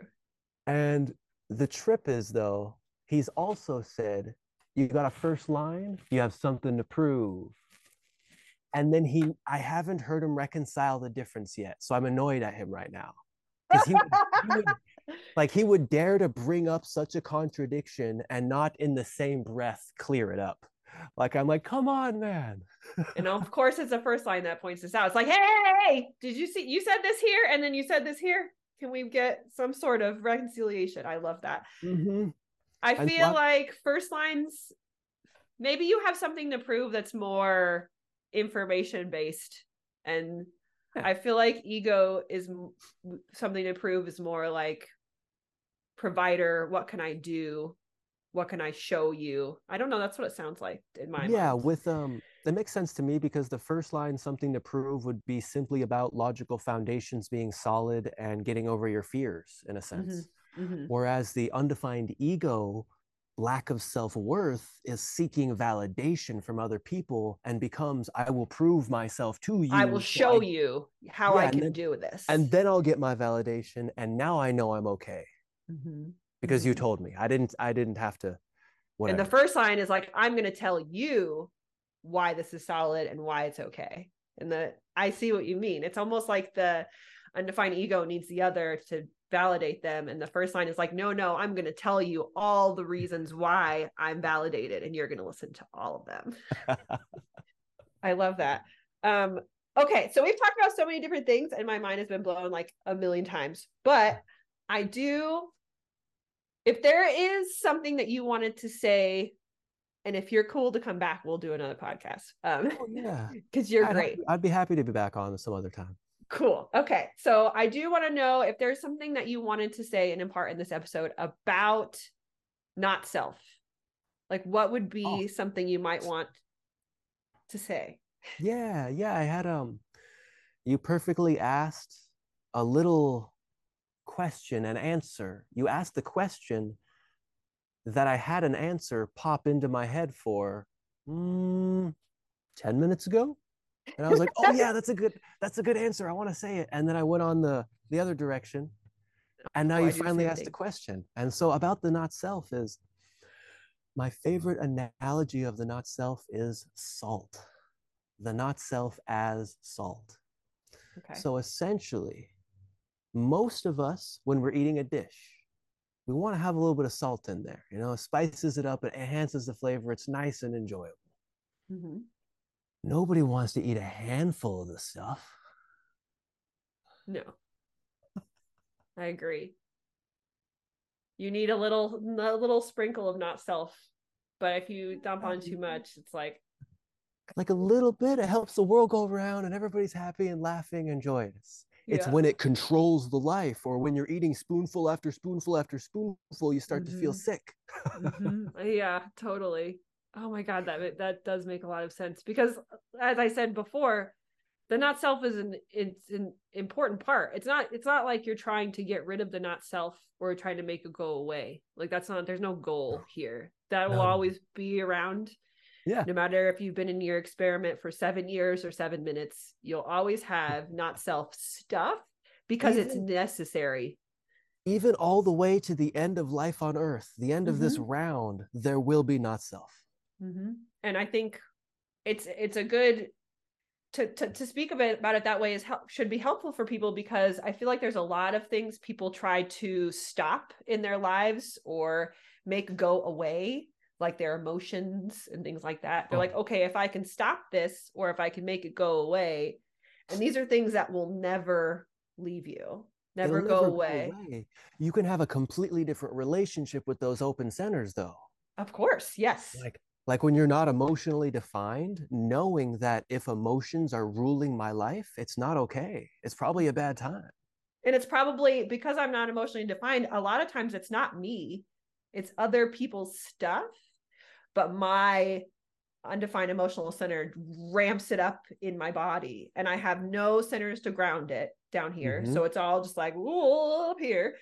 And the trip is though, he's also said, you got a first line, you have something to prove. and then he i haven't heard him reconcile the difference yet so i'm annoyed at him right now. Because he, he would, like he would dare to bring up such a contradiction and not in the same breath clear it up. Like i'm like come on man. And of course it's the first line that points this out. It's like hey, hey, hey did you see you said this here and then you said this here? Can we get some sort of reconciliation? I love that. Mm-hmm. I feel like first lines maybe you have something to prove that's more information based and yeah. i feel like ego is something to prove is more like provider what can i do what can i show you i don't know that's what it sounds like in my yeah mind. with um that makes sense to me because the first line something to prove would be simply about logical foundations being solid and getting over your fears in a sense mm-hmm. Mm-hmm. whereas the undefined ego lack of self-worth is seeking validation from other people and becomes i will prove myself to you i will show I, you how yeah, i can then, do this and then i'll get my validation and now i know i'm okay mm-hmm. because mm-hmm. you told me i didn't i didn't have to whatever. and the first line is like i'm going to tell you why this is solid and why it's okay and the i see what you mean it's almost like the undefined ego needs the other to validate them. And the first line is like no no i'm going to tell you all the reasons why i'm validated and you're going to listen to all of them. I love that. Um okay so we've talked about so many different things and my mind has been blown like a million times. But i do if there is something that you wanted to say and if you're cool to come back we'll do another podcast um oh, yeah. because you're I'd, great. I'd be happy to be back on some other time Cool. Okay. So I do want to know if there's something that you wanted to say and impart in this episode about not self. Like what would be oh. something you might want to say? Yeah, yeah. I had um you perfectly asked a little question and answer. You asked the question that I had an answer pop into my head for mm, 10 minutes ago and I was like, "Oh yeah, that's a good that's a good answer. I want to say it." And then I went on the the other direction, and now Why you finally asked a question. And so about the not self is my favorite analogy of the not self is salt. The not self as salt. Okay. So essentially, most of us, when we're eating a dish, we want to have a little bit of salt in there. You know, it spices it up, it enhances the flavor. It's nice and enjoyable. Mm-hmm. Nobody wants to eat a handful of the stuff. No. I agree. You need a little a little sprinkle of not self. But if you dump on too much, it's like like a little bit, it helps the world go around and everybody's happy and laughing and joyous. It's yeah. when it controls the life or when you're eating spoonful after spoonful after spoonful, you start mm-hmm. to feel mm-hmm. sick. mm-hmm. Yeah, totally. Oh my god, that that does make a lot of sense because, as I said before, the not self is an it's an important part. It's not it's not like you're trying to get rid of the not self or trying to make it go away. Like that's not there's no goal here. That will always be around. Yeah. No matter if you've been in your experiment for seven years or seven minutes, you'll always have not self stuff because even, it's necessary. Even all the way to the end of life on earth, the end of mm-hmm. this round, there will be not self. Mm-hmm. And I think it's it's a good to, to, to speak of it about it that way is help should be helpful for people because I feel like there's a lot of things people try to stop in their lives or make go away, like their emotions and things like that. They're oh. like, okay, if I can stop this or if I can make it go away, and these are things that will never leave you, never, go, never away. go away. You can have a completely different relationship with those open centers, though. Of course, yes. Like like when you're not emotionally defined, knowing that if emotions are ruling my life, it's not okay. It's probably a bad time. And it's probably because I'm not emotionally defined, a lot of times it's not me, it's other people's stuff. But my undefined emotional center ramps it up in my body, and I have no centers to ground it down here. Mm-hmm. So it's all just like up here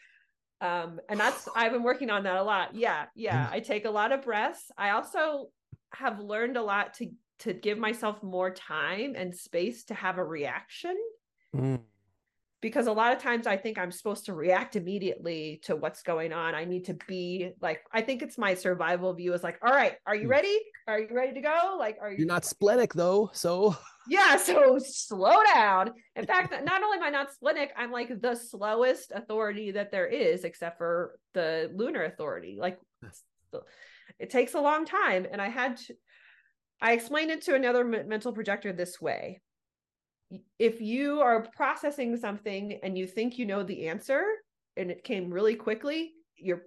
um and that's i've been working on that a lot. Yeah yeah i take a lot of breaths. I also have learned a lot to to give myself more time and space to have a reaction. Mm. because a lot of times i think i'm supposed to react immediately to what's going on. I need to be like i think it's my survival view is like all right are you mm. ready? Are you ready to go? Like are you you're not splenic though so yeah, so slow down. In fact, not only am I not Splenic, I'm like the slowest authority that there is, except for the lunar authority. Like it takes a long time. And I had to, I explained it to another mental projector this way. If you are processing something and you think you know the answer and it came really quickly, you're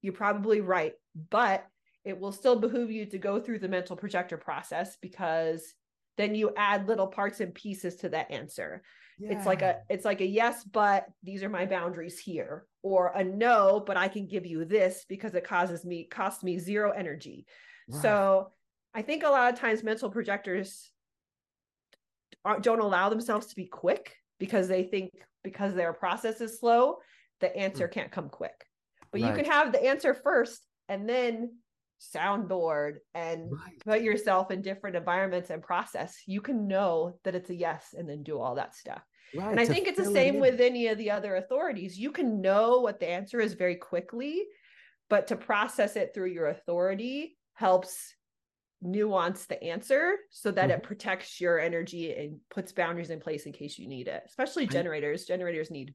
you're probably right. But it will still behoove you to go through the mental projector process because then you add little parts and pieces to that answer yeah. it's like a it's like a yes but these are my boundaries here or a no but i can give you this because it causes me costs me zero energy so i think a lot of times mental projectors don't allow themselves to be quick because they think because their process is slow the answer mm. can't come quick but right. you can have the answer first and then soundboard and right. put yourself in different environments and process, you can know that it's a yes and then do all that stuff. Right, and I think it's the same it with any of the other authorities. You can know what the answer is very quickly, but to process it through your authority helps nuance the answer so that mm-hmm. it protects your energy and puts boundaries in place in case you need it. Especially generators. Generators need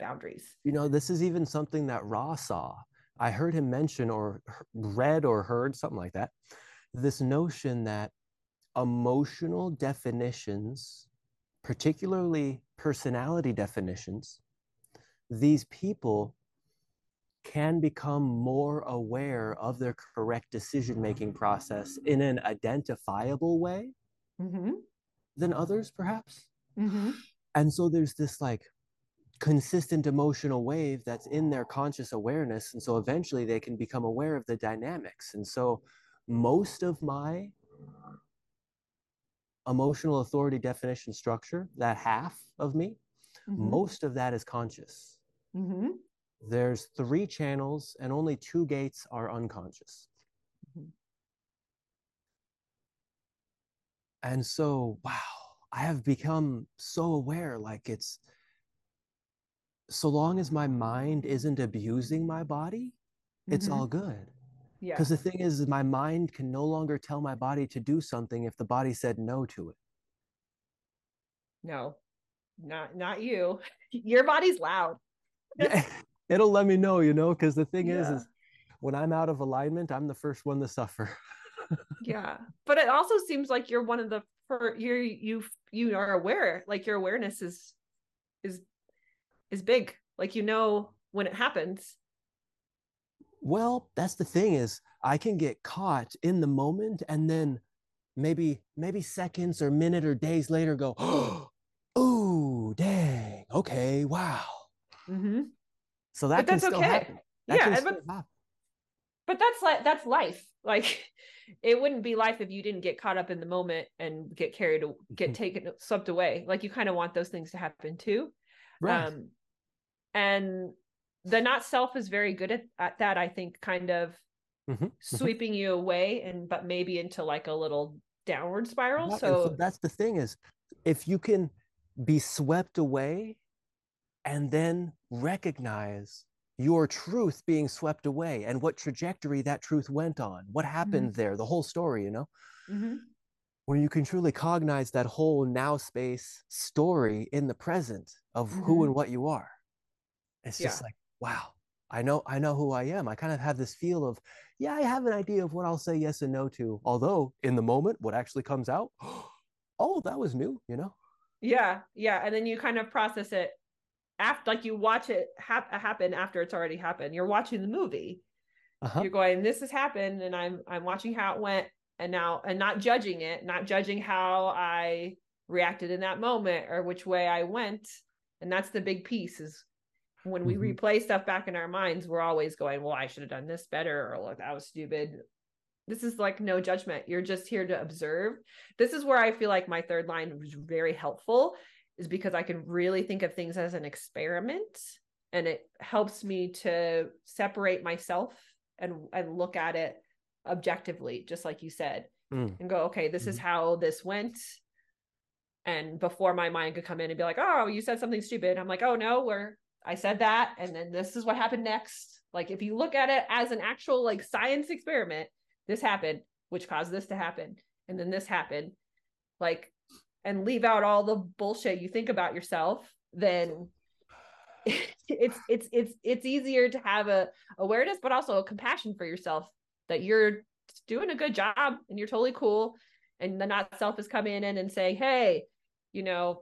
boundaries. You know, this is even something that Ra saw I heard him mention or read or heard something like that this notion that emotional definitions, particularly personality definitions, these people can become more aware of their correct decision making process in an identifiable way mm-hmm. than others, perhaps. Mm-hmm. And so there's this like consistent emotional wave that's in their conscious awareness. And so eventually they can become aware of the dynamics. And so most of my emotional authority definition structure, that half of me, mm-hmm. most of that is conscious. Mm-hmm. There's three channels, and only two gates are unconscious. Mm-hmm. And so, wow, I have become so aware like it's so long as my mind isn't abusing my body, it's mm-hmm. all good. Yeah. Because the thing is, my mind can no longer tell my body to do something if the body said no to it. No, not not you. Your body's loud. yeah, it'll let me know, you know, because the thing yeah. is, is when I'm out of alignment, I'm the first one to suffer. yeah. But it also seems like you're one of the for you're you you are aware, like your awareness is is is big. Like you know when it happens. Well, that's the thing is I can get caught in the moment and then maybe maybe seconds or minute or days later go, oh, dang, okay, wow. Mm-hmm. So that but that's okay. Happen. That yeah, but, but that's like that's life. Like it wouldn't be life if you didn't get caught up in the moment and get carried, get mm-hmm. taken, swept away. Like you kind of want those things to happen too. Right. Um, and the not self is very good at, at that i think kind of mm-hmm. mm-hmm. sweeping you away and but maybe into like a little downward spiral so, so that's the thing is if you can be swept away and then recognize your truth being swept away and what trajectory that truth went on what happened mm-hmm. there the whole story you know mm-hmm. when you can truly cognize that whole now space story in the present of mm-hmm. who and what you are it's just like, wow, I know, I know who I am. I kind of have this feel of, yeah, I have an idea of what I'll say yes and no to. Although in the moment, what actually comes out, oh, that was new, you know? Yeah, yeah. And then you kind of process it after, like you watch it hap- happen after it's already happened. You're watching the movie. Uh-huh. You're going, this has happened, and I'm I'm watching how it went, and now and not judging it, not judging how I reacted in that moment or which way I went. And that's the big piece is when we mm-hmm. replay stuff back in our minds, we're always going, well, I should have done this better, or look, that was stupid. This is like no judgment. You're just here to observe. This is where I feel like my third line was very helpful, is because I can really think of things as an experiment and it helps me to separate myself and and look at it objectively, just like you said, mm. and go, okay, this mm-hmm. is how this went. And before my mind could come in and be like, oh, you said something stupid, I'm like, oh no, we're I said that, and then this is what happened next. Like, if you look at it as an actual like science experiment, this happened, which caused this to happen, and then this happened. Like, and leave out all the bullshit you think about yourself, then it's it's it's it's easier to have a awareness but also a compassion for yourself that you're doing a good job and you're totally cool and the not self is coming in and saying hey you know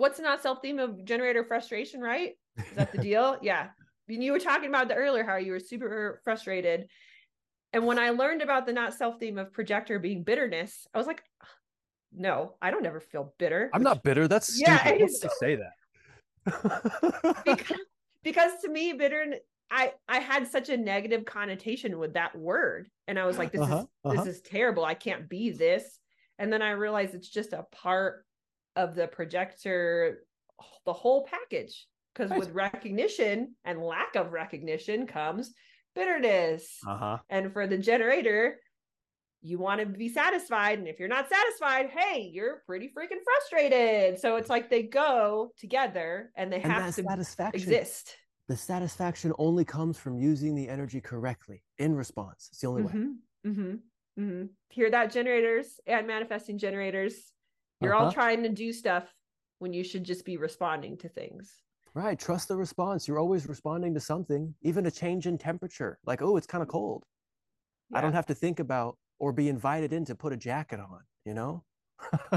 what's the not self theme of generator frustration right? Is that the deal? Yeah. You were talking about the earlier how you were super frustrated. And when i learned about the not self theme of projector being bitterness i was like no i don't ever feel bitter. I'm not bitter. That's stupid. yeah so, say that? Because, because to me bitter i i had such a negative connotation with that word. And i was like this uh-huh, is uh-huh. this is terrible. I can't be this. And then i realized it's just a part of the projector the whole package because with recognition and lack of recognition comes bitterness. Uh-huh. and for the generator you want to be satisfied and if you're not satisfied hey you're pretty freaking frustrated. So it's like they go together and they and have to satisfaction, exist. the satisfaction only comes from using the energy correctly in response. It's the only mm-hmm, way mm-hmm, mm-hmm. hear that generators and manifesting generators you're uh-huh. all trying to do stuff when you should just be responding to things right trust the response you're always responding to something even a change in temperature like oh it's kind of cold yeah. i don't have to think about or be invited in to put a jacket on, you know?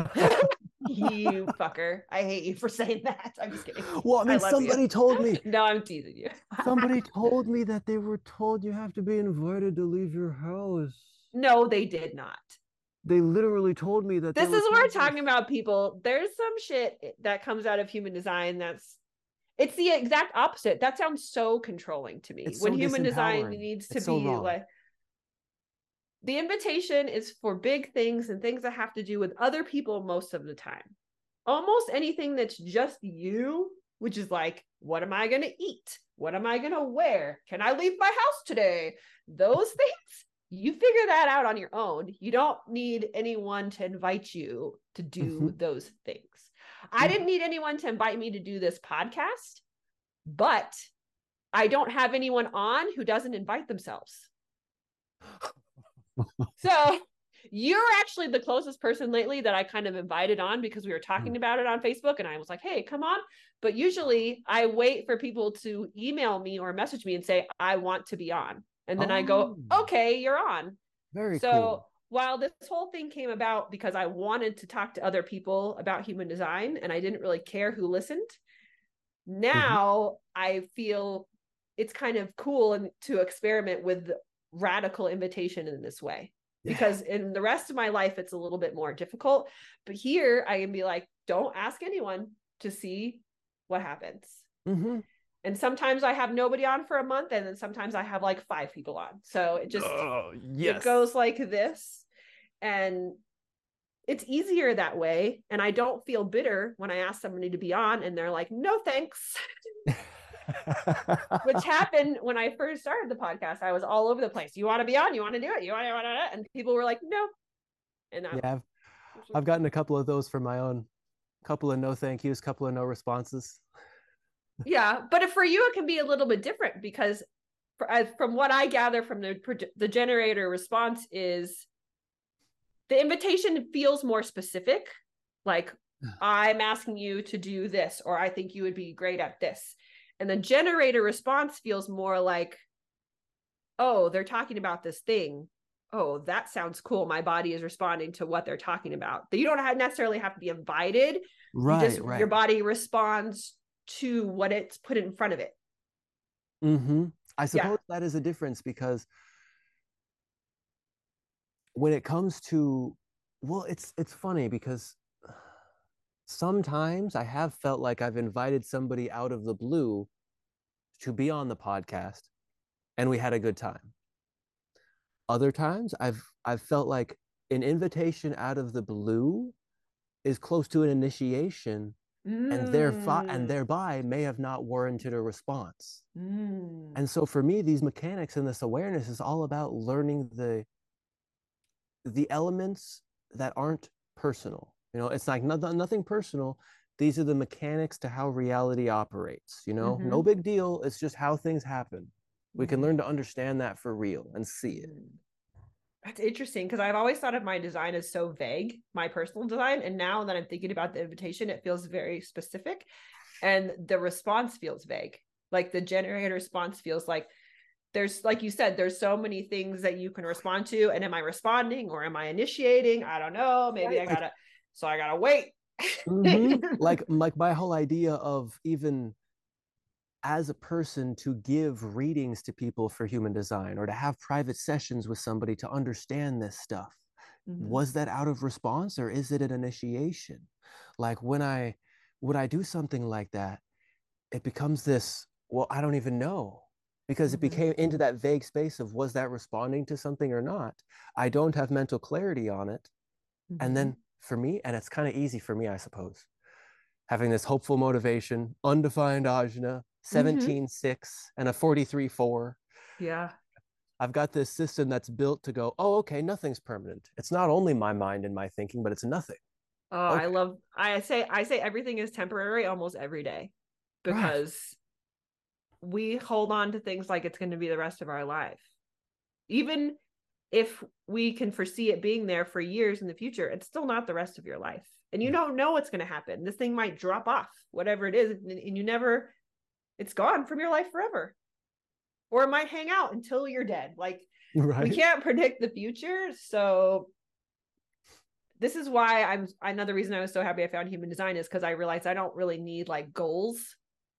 you fucker. I hate you for saying that. I'm just kidding. Well, I mean, I somebody you. told me. no, I'm teasing you. somebody told me that they were told you have to be invited to leave your house. No, they did not. They literally told me that. This is what we're talking about, people. There's some shit that comes out of human design that's. It's the exact opposite. That sounds so controlling to me. It's when so human design needs to it's be so like the invitation is for big things and things that have to do with other people most of the time. Almost anything that's just you, which is like, what am I going to eat? What am I going to wear? Can I leave my house today? Those things, you figure that out on your own. You don't need anyone to invite you to do mm-hmm. those things. Mm-hmm. I didn't need anyone to invite me to do this podcast, but I don't have anyone on who doesn't invite themselves so you're actually the closest person lately that I kind of invited on because we were talking mm. about it on Facebook and I was like, hey, come on. But usually I wait for people to email me or message me and say, I want to be on. And then oh. I go, oh. okay, you're on. Very so cool. while this whole thing came about because I wanted to talk to other people about human design and I didn't really care who listened, mm-hmm. now mm-hmm. I feel it's kind of cool and to experiment with radical invitation in this way because in the rest of my life it's a little bit more difficult but here i can be like don't ask anyone to see what happens mm-hmm. And sometimes i have nobody on for a month and then sometimes i have like five people on so it just oh, yes. it goes like this and it's easier that way and i don't feel bitter when i ask somebody to be on and they're like no thanks which happened when I first started the podcast. I was all over the place. You want to be on? You want to do it? You want to? And people were like, "No." And I'm, yeah, I've, I've gotten a couple of those from my own. Couple of no thank yous, couple of no responses. Yeah, but for you, it can be a little bit different because, from what I gather from the the generator response is, the invitation feels more specific. Like I'm asking you to do this, or I think you would be great at this. And the generator response feels more like, oh, they're talking about this thing. Oh, that sounds cool. My body is responding to what they're talking about. You don't necessarily have to be invited. Right, you just, right. Your body responds to what it's put in front of it. Mm-hmm. I suppose yeah. that is a difference because when it comes to, well, it's it's funny because sometimes I have felt like I've invited somebody out of the blue to be on the podcast and we had a good time. Other times I've I've felt like an invitation out of the blue is close to an initiation mm. and thereby and mm. thereby may have not warranted a response. Mm. And so for me these mechanics and this awareness is all about learning the the elements that aren't personal you know, it's like nothing, nothing personal. These are the mechanics to how reality operates. You know, mm-hmm. no big deal. It's just how things happen. We can mm-hmm. learn to understand that for real and see it. That's interesting because I've always thought of my design as so vague, my personal design. And now that I'm thinking about the invitation, it feels very specific. And the response feels vague. Like the generated response feels like there's, like you said, there's so many things that you can respond to. And am I responding or am I initiating? I don't know. Maybe. I gotta, so I gotta wait. mm-hmm. Like, like my whole idea of even as a person to give readings to people for human design or to have private sessions with somebody to understand this stuff mm-hmm. was that out of response or is it an initiation like when i would i do something like that it becomes this well i don't even know because it mm-hmm. became into that vague space of was that responding to something or not i don't have mental clarity on it mm-hmm. and then for me and it's kind of easy for me i suppose having this hopeful motivation undefined ajna 17 mm-hmm. 6 and a 43 4 yeah. I've got this system that's built to go oh okay nothing's permanent. It's not only my mind and my thinking but it's nothing. Oh okay. i love i say i say everything is temporary almost every day because right. we hold on to things like it's going to be the rest of our life. Even if we can foresee it being there for years in the future it's still not the rest of your life and you don't know what's going to happen. This thing might drop off whatever it is and you never it's gone from your life forever. Or it might hang out until you're dead. Like right. we can't predict the future. So this is why I'm another reason I was so happy I found human design is because I realized I don't really need like goals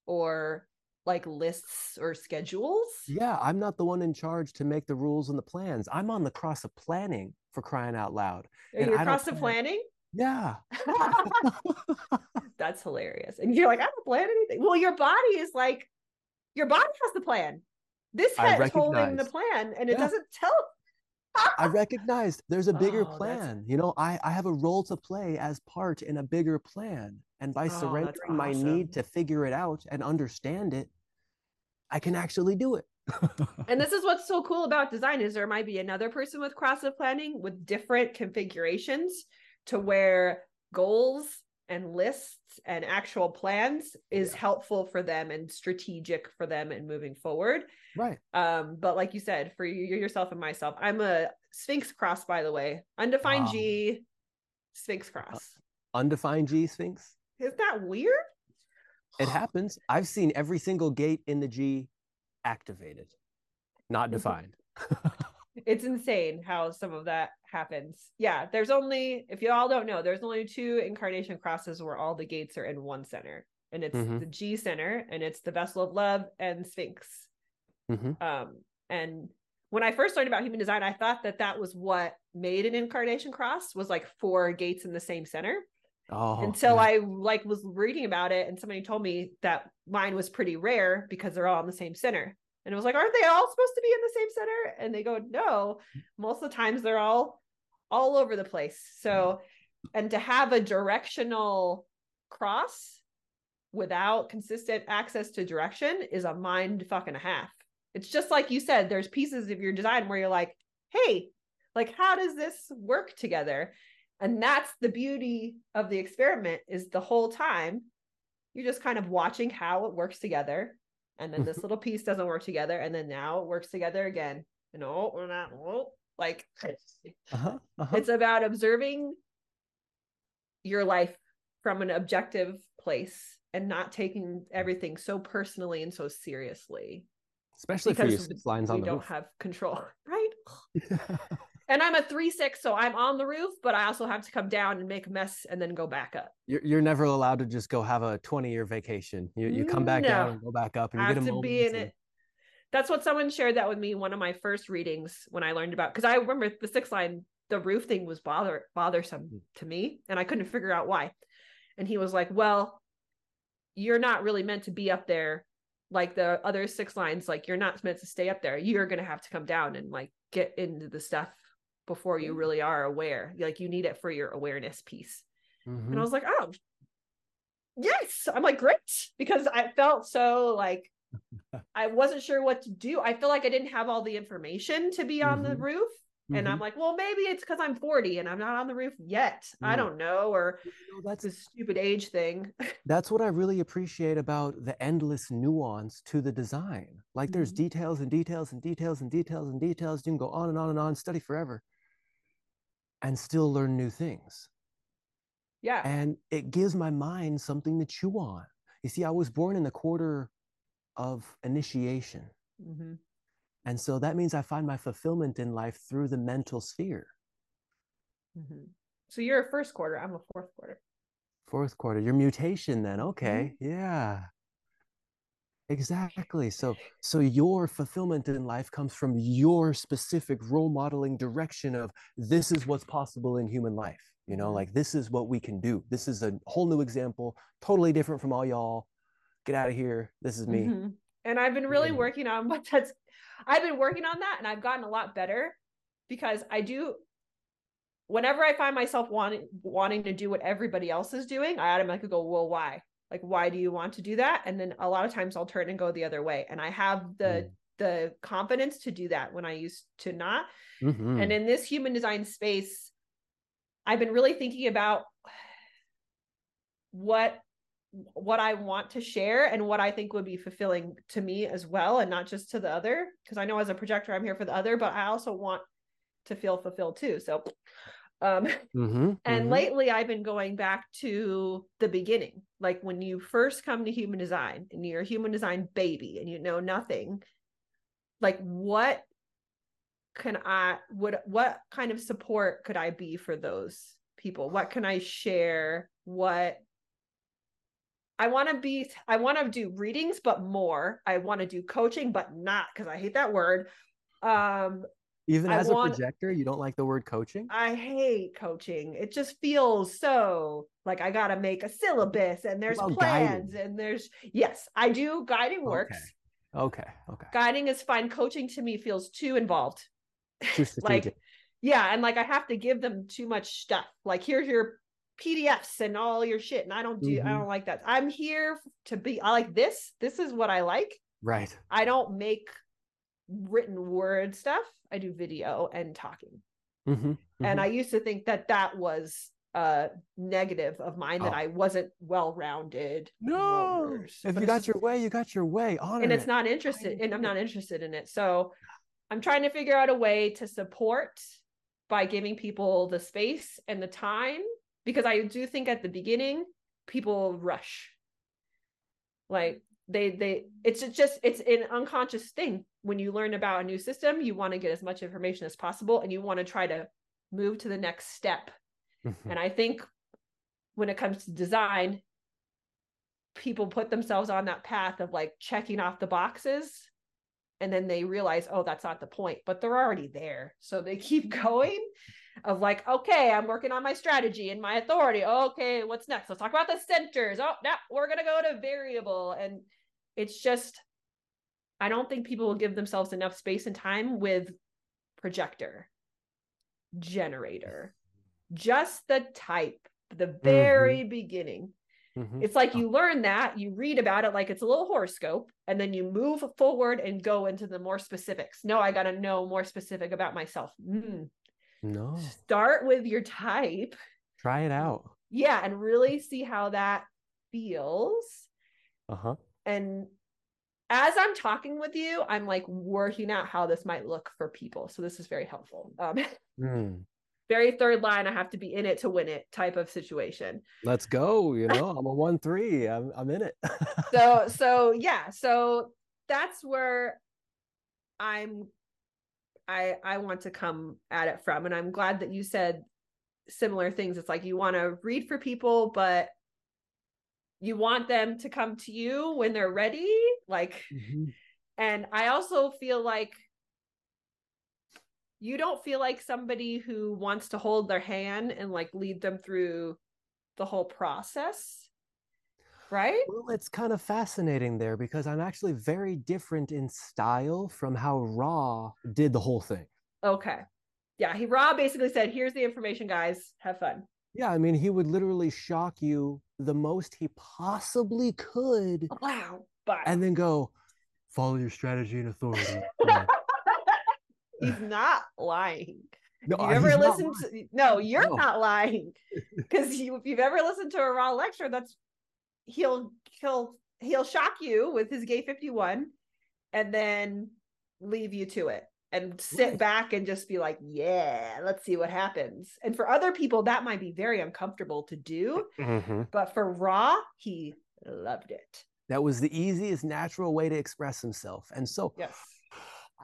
or like lists or schedules. Yeah, I'm not the one in charge to make the rules and the plans. I'm on the cross of planning for crying out loud. Are you cross of planning? Yeah. That's hilarious. And you're like, I don't plan anything. Well, your body is like, your body has the plan. This head is holding the plan and it yeah. doesn't tell. I recognized there's a bigger oh, plan. You know, I, I have a role to play as part in a bigger plan. And by oh, surrendering awesome. my need to figure it out and understand it, I can actually do it. and this is what's so cool about design is there might be another person with cross of planning with different configurations to where goals and lists and actual plans is yeah. helpful for them and strategic for them and moving forward. Right. Um, but like you said, for you yourself and myself, I'm a Sphinx cross, by the way. Undefined G, Sphinx cross. Undefined G Sphinx. Is that weird? It happens. I've seen every single gate in the G activated, not defined. it's insane how some of that happens. Yeah, there's only if you all don't know, there's only two incarnation crosses where all the gates are in one center, and it's mm-hmm. the G center, and it's the vessel of love and Sphinx. Mm-hmm. Um, and when I first learned about human design, I thought that that was what made an incarnation cross was like four gates in the same center. Oh, until yeah. I like was reading about it, and somebody told me that mine was pretty rare because they're all in the same center. And it was like, aren't they all supposed to be in the same center? And they go, no. Most of the times they're all all over the place. So, mm-hmm. and to have a directional cross without consistent access to direction is a mind fucking a half. It's just like you said, there's pieces of your design where you're like, hey, like, how does this work together? And that's the beauty of the experiment is the whole time you're just kind of watching how it works together and then this little piece doesn't work together and then now it works together again and oh we're not oh, like uh-huh, uh-huh. it's about observing your life from an objective place and not taking everything so personally and so seriously especially because for your lines on the don't roof. have control right and I'm a three six, so I'm on the roof, but I also have to come down and make a mess and then go back up. You're, you're never allowed to just go have a 20 year vacation. You you come back no. down and go back up, and you I get a to be in it. That's what someone shared that with me one of my first readings when I learned about because I remember the six line the roof thing was bother bothersome to me and I couldn't figure out why. And he was like, "Well, you're not really meant to be up there like the other six lines like you're not meant to stay up there you're going to have to come down and like get into the stuff before you really are aware. Like you need it for your awareness piece. Mm-hmm. And I was like, oh, yes. I'm like, great. Because I felt so like I wasn't sure what to do. I feel like I didn't have all the information to be on mm-hmm. the roof. And mm-hmm. I'm like, well, maybe it's because I'm 40 and I'm not on the roof yet. I don't know. Or you know, that's a stupid age thing. that's what I really appreciate about the endless nuance to the design. Like there's mm-hmm. details and details and details and details and details. You can go on and on and on, study forever and still learn new things. Yeah. And it gives my mind something to chew on. You see, I was born in the quarter of initiation. Mm-hmm. And so that means I find my fulfillment in life through the mental sphere. Mm-hmm. So you're a first quarter. I'm a fourth quarter. Fourth quarter. Your mutation then. Okay. Mm-hmm. Yeah. Exactly. So so your fulfillment in life comes from your specific role modeling direction of this is what's possible in human life. You know, mm-hmm. like this is what we can do. This is a whole new example, totally different from all y'all. Get out of here. This is me. Mm-hmm. And I've been really working on what that's I've been working on that and I've gotten a lot better because I do whenever I find myself wanting wanting to do what everybody else is doing, I automatically go, well, why? Like, why do you want to do that? And then a lot of times I'll turn and go the other way. And I have the mm. the confidence to do that when I used to not. Mm-hmm. And in this human design space, I've been really thinking about what what I want to share and what I think would be fulfilling to me as well, and not just to the other. Because I know as a projector, I'm here for the other, but I also want to feel fulfilled too. So, um, mm-hmm, and mm-hmm. lately I've been going back to the beginning, like when you first come to human design and you're a human design baby and you know nothing. Like, what can I? What what kind of support could I be for those people? What can I share? What I want to be, I want to do readings, but more. I want to do coaching, but not because I hate that word. Um, Even as want, a projector, you don't like the word coaching? I hate coaching. It just feels so like I got to make a syllabus and there's plans guiding? and there's, yes, I do. Guiding works. Okay. Okay. Okay. Guiding is fine. Coaching to me feels too involved. Too like, yeah. And like I have to give them too much stuff. Like, here's your PDFs and all your shit. And I don't do, mm-hmm. I don't like that. I'm here to be, I like this. This is what I like. Right. I don't make written word stuff. I do video and talking. Mm-hmm. Mm-hmm. And I used to think that that was a negative of mine that oh. I wasn't well rounded. No, if but you got your way, you got your way. Honor and it's it. not interested, and I'm not interested in it. So I'm trying to figure out a way to support by giving people the space and the time because I do think at the beginning people rush. Like they they it's just it's an unconscious thing when you learn about a new system you want to get as much information as possible and you want to try to move to the next step mm-hmm. and i think when it comes to design people put themselves on that path of like checking off the boxes and then they realize oh that's not the point but they're already there so they keep going of like, okay, I'm working on my strategy and my authority. Okay, what's next? Let's talk about the centers. Oh, now we're gonna go to variable. And it's just, I don't think people will give themselves enough space and time with projector, generator, just the type, the very mm-hmm. beginning. Mm-hmm. It's like you learn that, you read about it like it's a little horoscope, and then you move forward and go into the more specifics. No, I got to know more specific about myself. Mm, no. Start with your type. Try it out. Yeah, and really see how that feels. Uh-huh. And as I'm talking with you, I'm like working out how this might look for people. So this is very helpful. Um mm. very third line, I have to be in it to win it type of situation. Let's go. You know, I'm a one three. I'm I'm in it. so so yeah, so that's where I'm I I want to come at it from. And I'm glad that you said similar things. It's like you want to read for people, but you want them to come to you when they're ready. Like, mm-hmm. and I also feel like you don't feel like somebody who wants to hold their hand and like lead them through the whole process right? Well, it's kind of fascinating there because I'm actually very different in style from how Ra did the whole thing. Okay. Yeah, he Ra basically said, "Here's the information, guys. Have fun." Yeah, I mean, he would literally shock you the most he possibly could. Wow. But and then go, follow your strategy and authority. he's not lying. No, you ever listened to no, you're no. not lying. Because you, if you've ever listened to a Ra lecture, that's he'll he'll he'll shock you with his gate 51 and then leave you to it and sit right. back and just be like, yeah, let's see what happens. And for other people, that might be very uncomfortable to do. Mm-hmm. But for Ra, he loved it. That was the easiest, natural way to express himself. And so yes.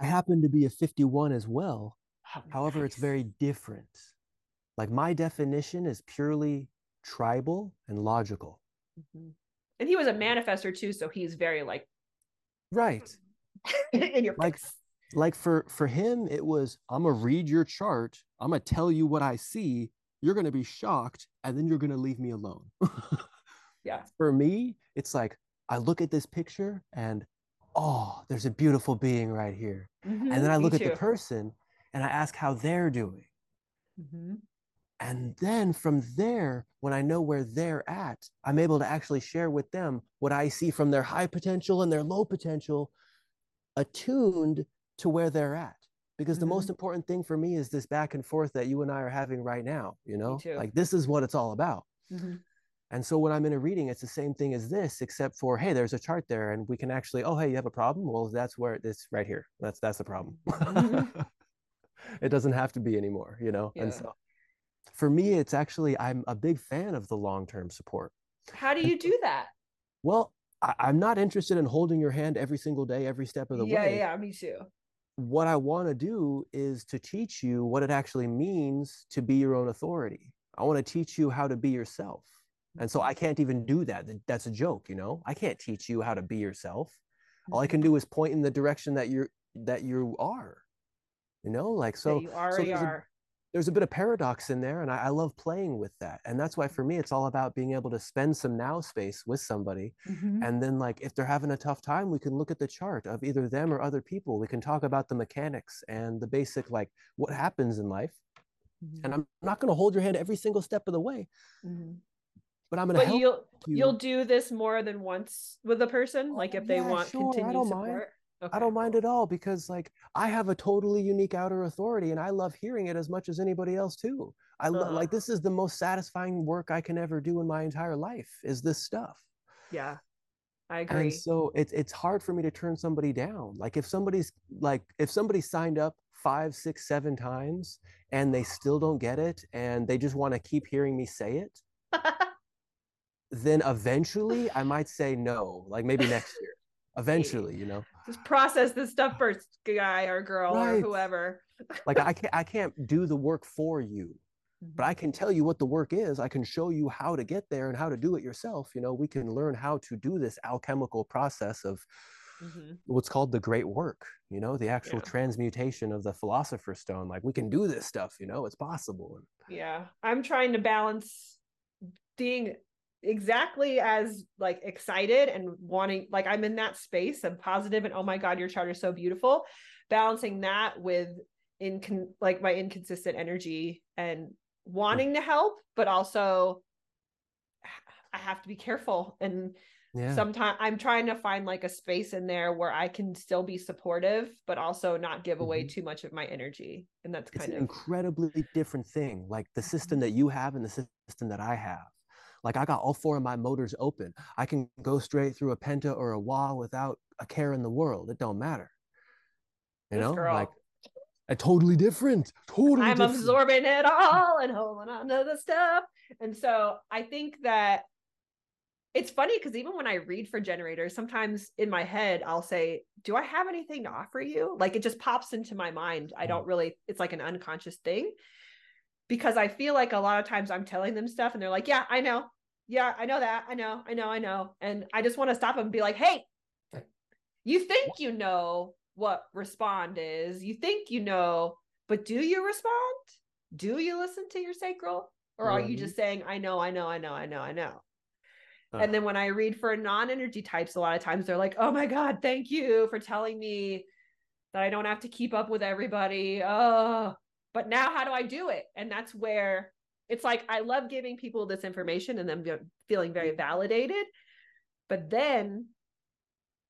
I happen to be a 51 as well. Oh, However, nice. it's very different. Like my definition is purely tribal and logical. Mm-hmm. And he was a manifester too, so he's very like right in your like face. Like for for him it was i'm gonna read your chart. I'm gonna tell you what i see. You're gonna be shocked and then you're gonna leave me alone. Yeah. For me it's like i look at this picture and oh there's a beautiful being right here. Mm-hmm, and then i look at the person and i ask how they're doing. Mm-hmm. And then from there, when I know where they're at, I'm able to actually share with them what I see from their high potential and their low potential, attuned to where they're at. Because mm-hmm. the most mm-hmm. important thing for me is this back and forth that you and I are having right now. You know, like this is what it's all about. Mm-hmm. And so when I'm in a reading, it's the same thing as this, except for hey, there's a chart there, and we can actually, oh hey, you have a problem. Well, that's where it's right here. That's that's the problem. Mm-hmm. it doesn't have to be anymore, you know. Yeah. And so for me, it's actually, I'm a big fan of the long term support. How do you do that? Well, I, am not interested in holding your hand every single day, every step of the yeah, way. Yeah, yeah, me too. What I want to do is to teach you what it actually means to be your own authority. I want to teach you how to be yourself. And so I mm-hmm. can't even do that. That's a joke, you know? I can't teach you how to be yourself. All I can mm-hmm. do is point in the direction that you're that you are. You know, like so. you already so are there's a bit of paradox in there and I, I, love playing with that and that's why for me it's all about being able to spend some now space with somebody mm-hmm. and then like if they're having a tough time we can look at the chart of either them or other people we can talk about the mechanics and the basic like what happens in life mm-hmm. and i'm not going to hold your hand every single step of the way mm-hmm. but i'm going to help you'll you. you'll do this more than once with a person like if they yeah, want sure, continued support mind. Okay. I don't mind at all because like I have a totally unique outer authority and I love hearing it as much as anybody else too. I lo- like uh-huh. this is the most satisfying work I can ever do in my entire life is this stuff. Yeah. I agree. And so it's it's hard for me to turn somebody down. Like if somebody's like if somebody signed up five, six, seven times and they still don't get it and they just want to keep hearing me say it, then eventually I might say no, like maybe next year eventually you know just process this stuff first guy or girl right. or whoever like i can't i can't do the work for you but mm-hmm. i can tell you what the work is i can show you how to get there and how to do it yourself you know we can learn how to do this alchemical process of mm-hmm. what's called the great work you know the actual yeah. transmutation of the philosopher's stone like we can do this stuff you know it's possible yeah i'm trying to balance being exactly as like excited and wanting like i'm in that space of positive and oh my god your chart is so beautiful balancing that with in like my inconsistent energy and wanting to help but also i have to be careful and yeah. sometimes i'm trying to find like a space in there where i can still be supportive but also not give away mm-hmm. too much of my energy and that's kind it's of an incredibly different thing like the system mm-hmm. that you have and the system that i have like I got all four of my motors open. I can go straight through a penta or a wah without a care in the world. It don't matter. You this know, girl. like a totally different. Totally. I'm different. absorbing it all and holding on to the stuff. And so I think that it's funny because even when I read for generators, sometimes in my head I'll say, "Do I have anything to offer you?" Like it just pops into my mind. I don't mm. really. It's like an unconscious thing because I feel like a lot of times I'm telling them stuff and they're like, "Yeah, I know yeah, I know that. I know, I know, I know. And I just want to stop him and be like, hey, you think you know what respond is. You think you know, but do you respond? Do you listen to your sacral? Or are you just saying, I know, I know, I know, I know, I know? Uh. And then when I read for non energy types, a lot of times they're like, oh my God, thank you for telling me that I don't have to keep up with everybody. Oh, but now how do I do it? And that's where it's like I love giving people this information and them feeling very validated. But then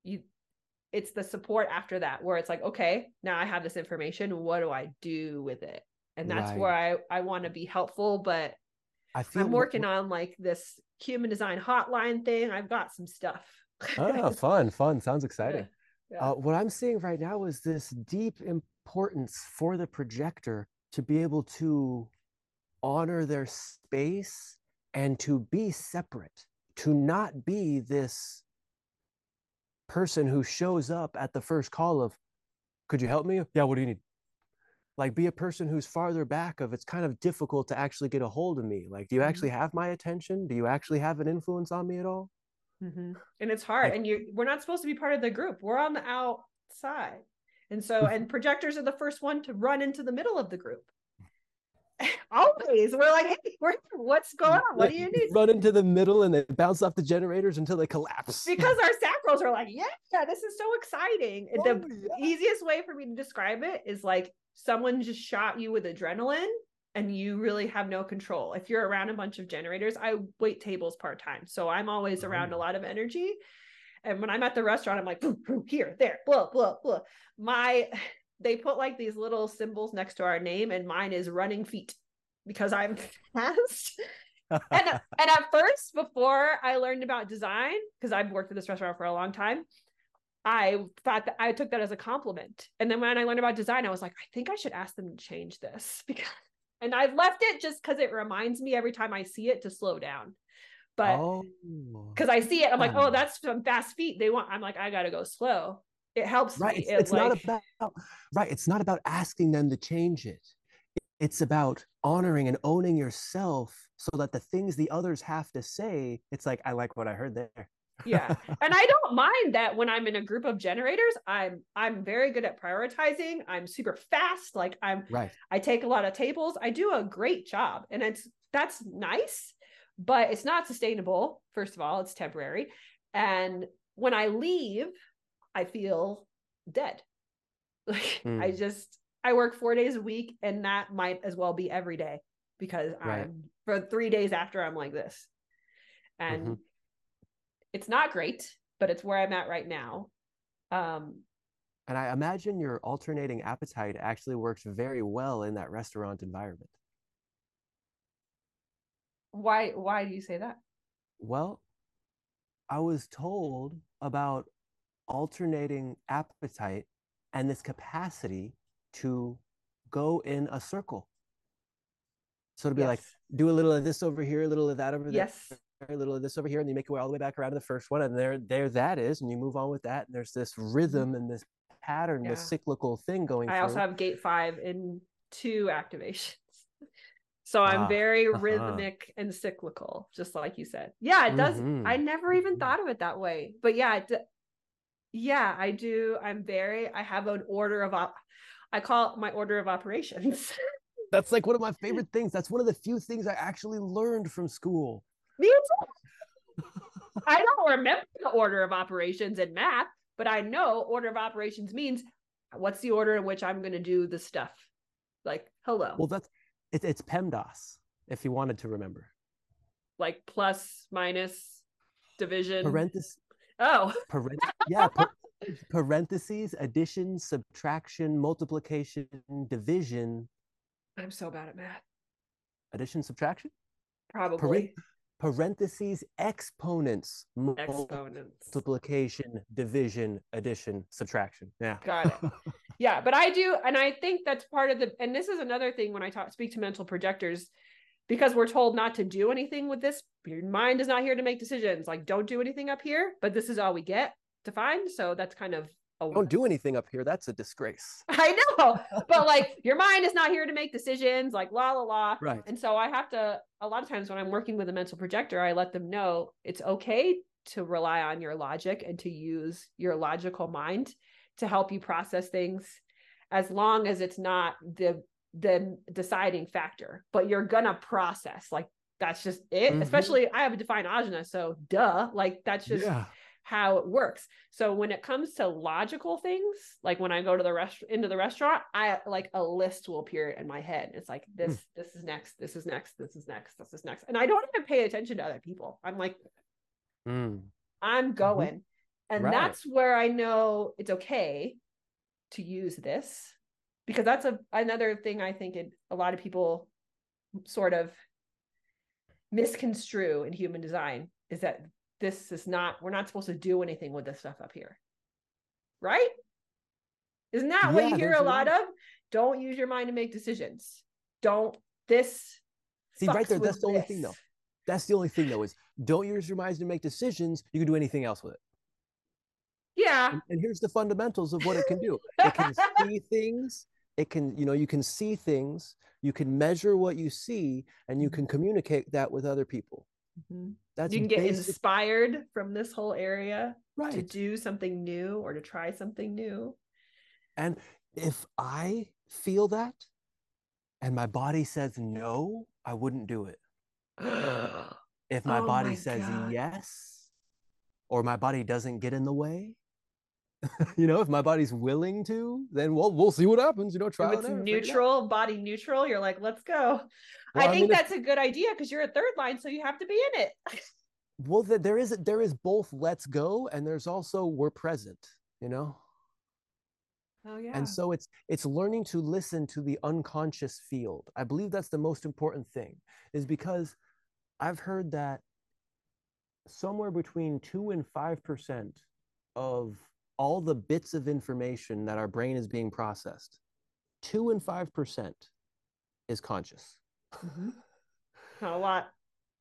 you it's the support after that where it's like, okay, now I have this information. What do I do with it? And that's right. where I, I want to be helpful. But I I'm working on like this human design hotline thing. I've got some stuff. oh, fun, fun. Sounds exciting. Yeah. Yeah. Uh, what I'm seeing right now is this deep importance for the projector to be able to honor their space and to be separate, to not be this person who shows up at the first call of, could you help me? Yeah, what do you need? Like be a person who's farther back of it's kind of difficult to actually get a hold of me. Like, do you mm-hmm. actually have my attention? Do you actually have an influence on me at all? Mm-hmm. And it's hard. Like, and you we're not supposed to be part of the group. We're on the outside. And so, and projectors are the first one to run into the middle of the group. Always, we're like, hey, we're what's going on? What do you need? Run into the middle and they bounce off the generators until they collapse. Because our sacrals are like, yeah, yeah, this is so exciting. Oh, the yeah. easiest way for me to describe it is like someone just shot you with adrenaline and you really have no control. If you're around a bunch of generators, I wait tables part time, so I'm always around a oh. lot of energy. And when I'm at the restaurant, I'm like, boom, boom, here, there, blah, blah, blah. My, they put like these little symbols next to our name, and mine is running feet because I'm fast. and and at first, before I learned about design, because I've worked at this restaurant for a long time, I thought that I took that as a compliment. And then when I learned about design, I was like, I think I should ask them to change this because and I've left it just because it reminds me every time I see it to slow down but oh. because oh. I see it, I'm like, oh, that's some fast feet. They want. I'm like, I gotta go slow. It helps. Right. It's, it's like, not about right. It's not about asking them to change it. It's about honoring and owning yourself so that the things the others have to say, it's like, I like what I heard there. yeah and i don't mind that when i'm in a group of generators i'm i'm very good at prioritizing i'm super fast like i'm right i take a lot of tables i do a great job and it's that's nice but it's not sustainable. First of all, it's temporary. And when I leave, I feel dead. Like mm. I just I work 4 days a week and that might as well be every day because right. I'm for 3 days after I'm like this. And mm-hmm. it's not great, but it's where I'm at right now. Um and I imagine your alternating appetite actually works very well in that restaurant environment why why do you say that well i was told about alternating appetite and this capacity to go in a circle so to be yes. like do a little of this over here a little of that over there yes a little of this over here and you make your way all the way back around to the first one and there there that is and you move on with that and there's this mm-hmm. rhythm and this pattern yeah. this cyclical thing going i through. also have gate five in two activations so I'm ah, very uh-huh. rhythmic and cyclical, just like you said. Yeah, it does. Mm-hmm. I never even mm-hmm. thought of it that way. But yeah, it, yeah, I do. I'm very, I have an order of, op- I call it my order of operations. That's like one of my favorite things. That's one of the few things I actually learned from school. Me too. I don't remember the order of operations in math, but I know order of operations means what's the order in which I'm going to do the stuff. Like, hello. Well, that's it, it's PEMDAS, if you wanted to remember. Like plus, minus, division. Parentheses. Oh. Parent- yeah. parentheses, addition, subtraction, multiplication, division. I'm so bad at math. Addition, subtraction? Probably. parentheses, exponents, exponents, multiplication, division, addition, subtraction. Yeah. Got it. yeah but i do and i think that's part of the and this is another thing when i talk speak to mental projectors because we're told not to do anything with this your mind is not here to make decisions. Like don't do anything up here but this is all we get to find. So that's kind of a don't do anything up here. That's a disgrace. I know but like your mind is not here to make decisions like la la la. Right. And so i have to a lot of times when i'm working with a mental projector i let them know it's okay to rely on your logic and to use your logical mind to help you process things as long as it's not the the deciding factor but you're gonna process like that's just it mm-hmm. especially i have a defined ajna so duh like that's just yeah. how it works so when it comes to logical things like when i go to the rest into the restaurant i like a list will appear in my head it's like this mm. this is next this is next this is next this is next and i don't even pay attention to other people i'm like mm. i'm mm-hmm. going mm-hmm. And right. that's where I know it's okay to use this because that's a another thing I think it, a lot of people sort of misconstrue in human design is that this is not we're not supposed to do anything with this stuff up here. Right? Isn't that yeah, what you hear a lot of? Don't use your mind to make decisions. Don't this. See, right there, that's the only thing though. That's the only thing though, is don't use your mind to make decisions. You can do anything else with it. Yeah. And, and here's the fundamentals of what it can do. It can see things. It can, you know, you can see things. You can measure what you see, and you mm-hmm. can communicate that with other people. Mm-hmm. That's you can get basic... inspired from this whole area right. to do something new or to try something new. And if I feel that and my body says no, I wouldn't do it. if my oh body my says God. yes, or my body doesn't get in the way, you know, if my body's willing to, then we'll we'll see what happens. You know, try if it's it neutral, body neutral. You're like, let's go. Well, I, I think mean, that's a good idea because you're a third line, so you have to be in it. well, there is there is both let's go and there's also we're present. You know. Oh yeah. And so it's it's learning to listen to the unconscious field. I believe that's the most important thing, is because I've heard that somewhere between two and five percent of all the bits of information that our brain is being processed, two and five percent is conscious. Mm-hmm. a lot.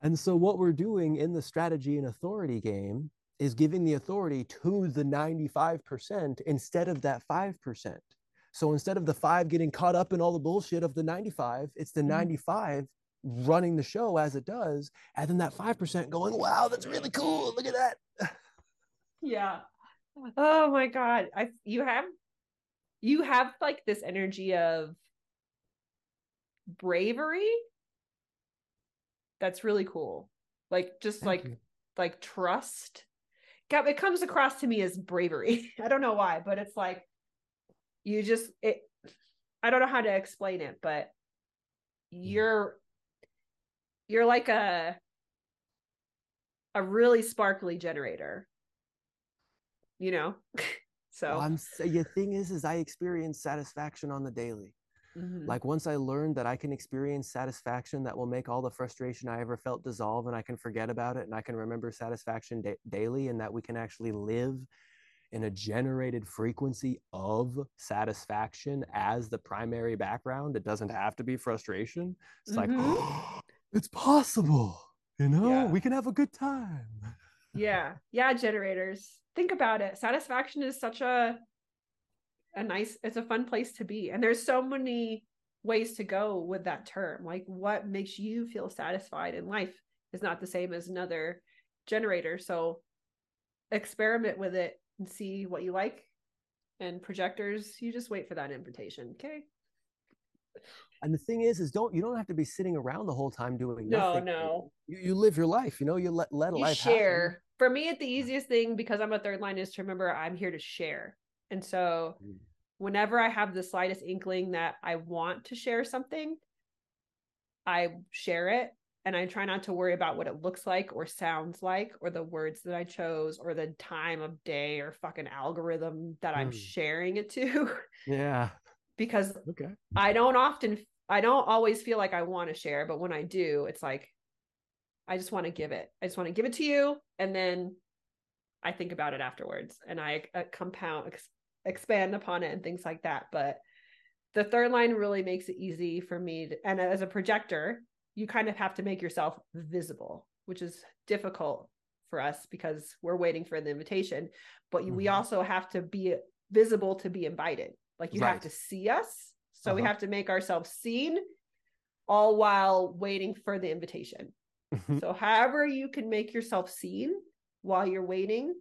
And so what we're doing in the strategy and authority game is giving the authority to the 95% instead of that 5%. So instead of the five getting caught up in all the bullshit of the 95, it's the mm-hmm. 95 running the show as it does. And then that 5% going, wow, that's really cool. Look at that. Yeah. Oh my God. I you have you have like this energy of bravery that's really cool. Like just Thank like you. like trust it comes across to me as bravery. I don't know why, but it's like you just it I don't know how to explain it, but mm. you're you're like a a really sparkly generator. You know? so well, I'm the thing is is I experience satisfaction on the daily. Mm-hmm. Like once I learned that I can experience satisfaction that will make all the frustration I ever felt dissolve and I can forget about it and I can remember satisfaction da- daily and that we can actually live in a generated frequency of satisfaction as the primary background. It doesn't have to be frustration. It's mm-hmm. like, oh, it's possible. You know, yeah. we can have a good time. Yeah. Yeah. Generators. Think about it. Satisfaction is such a a nice it's a fun place to be. And there's so many ways to go with that term. Like what makes you feel satisfied in life is not the same as another generator. So experiment with it and see what you like. And projectors you just wait for that invitation okay? And the thing is is don't you don't have to be sitting around the whole time doing no nothing. no. You, you live your life you know you let let you life share. happen. For me it's the easiest thing because i'm a third line is to remember i'm here to share and so mm. whenever I have the slightest inkling that I want to share something, I share it and I try not to worry about what it looks like or sounds like or the words that I chose or the time of day or fucking algorithm that I'm mm. sharing it to. Yeah. because okay. I don't often I don't always feel like I want to share, but when I do, it's like I just want to give it. I just want to give it to you and then I think about it afterwards and I uh, compound expand upon it and things like that. But the third line really makes it easy for me. To, and as a projector, you kind of have to make yourself visible, which is difficult for us because we're waiting for the invitation. But mm-hmm. we also have to be visible to be invited. Like you right. have to see us. So uh-huh. we have to make ourselves seen all while waiting for the invitation. Mm-hmm. So, however, you can make yourself seen while you're waiting,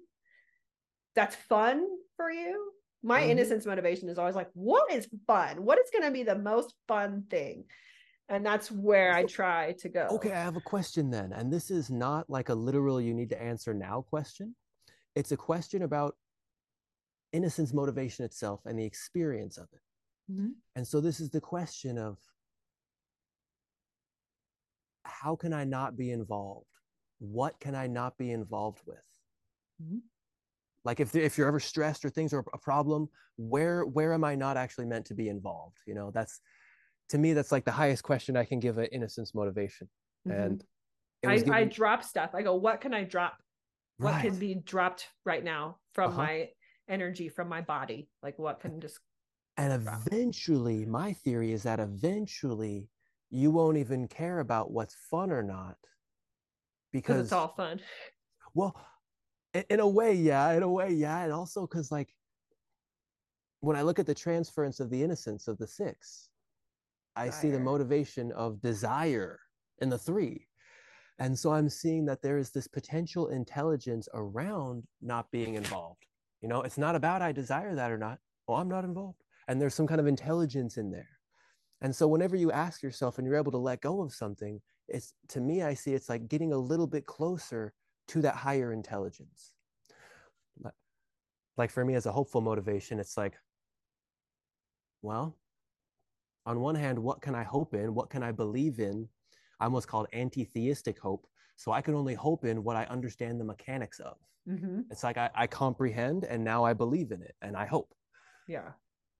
that's fun for you my mm-hmm. innocence motivation is always like what is fun what is going to be the most fun thing and that's where i try to go okay i have a question then and this is not like a literal you need to answer now question it's a question about innocence motivation itself and the experience of it mm-hmm. and so this is the question of how can i not be involved? What can i not be involved with? Mm-hmm. Like if if you're ever stressed or things are a problem where where am i not actually meant to be involved? You know that's to me that's like the highest question i can give an innocence motivation. Mm-hmm. and I, given... I drop stuff. I go what can i drop? What right. can be dropped right now from uh-huh. my energy from my body? Like what can just And eventually, my theory is that eventually you won't even care about what's fun or not because it's all fun. Well, in a way, yeah, in a way, yeah. And also because, like, when I look at the transference of the innocence of the six, I see the motivation of desire in the three. And so I'm seeing that there is this potential intelligence around not being involved. You know, it's not about I desire that or not. Oh, I'm not involved. And there's some kind of intelligence in there. And so whenever you ask yourself and you're able to let go of something, it's to me, I see it's like getting a little bit closer to that higher intelligence. Like for me as a hopeful motivation, it's like, well, on one hand, what can I hope in? What can I believe in? I'm what's called anti-theistic hope. So I can only hope in what I understand the mechanics of. Mm-hmm. It's like I, I comprehend and now I believe in it and I hope. Yeah,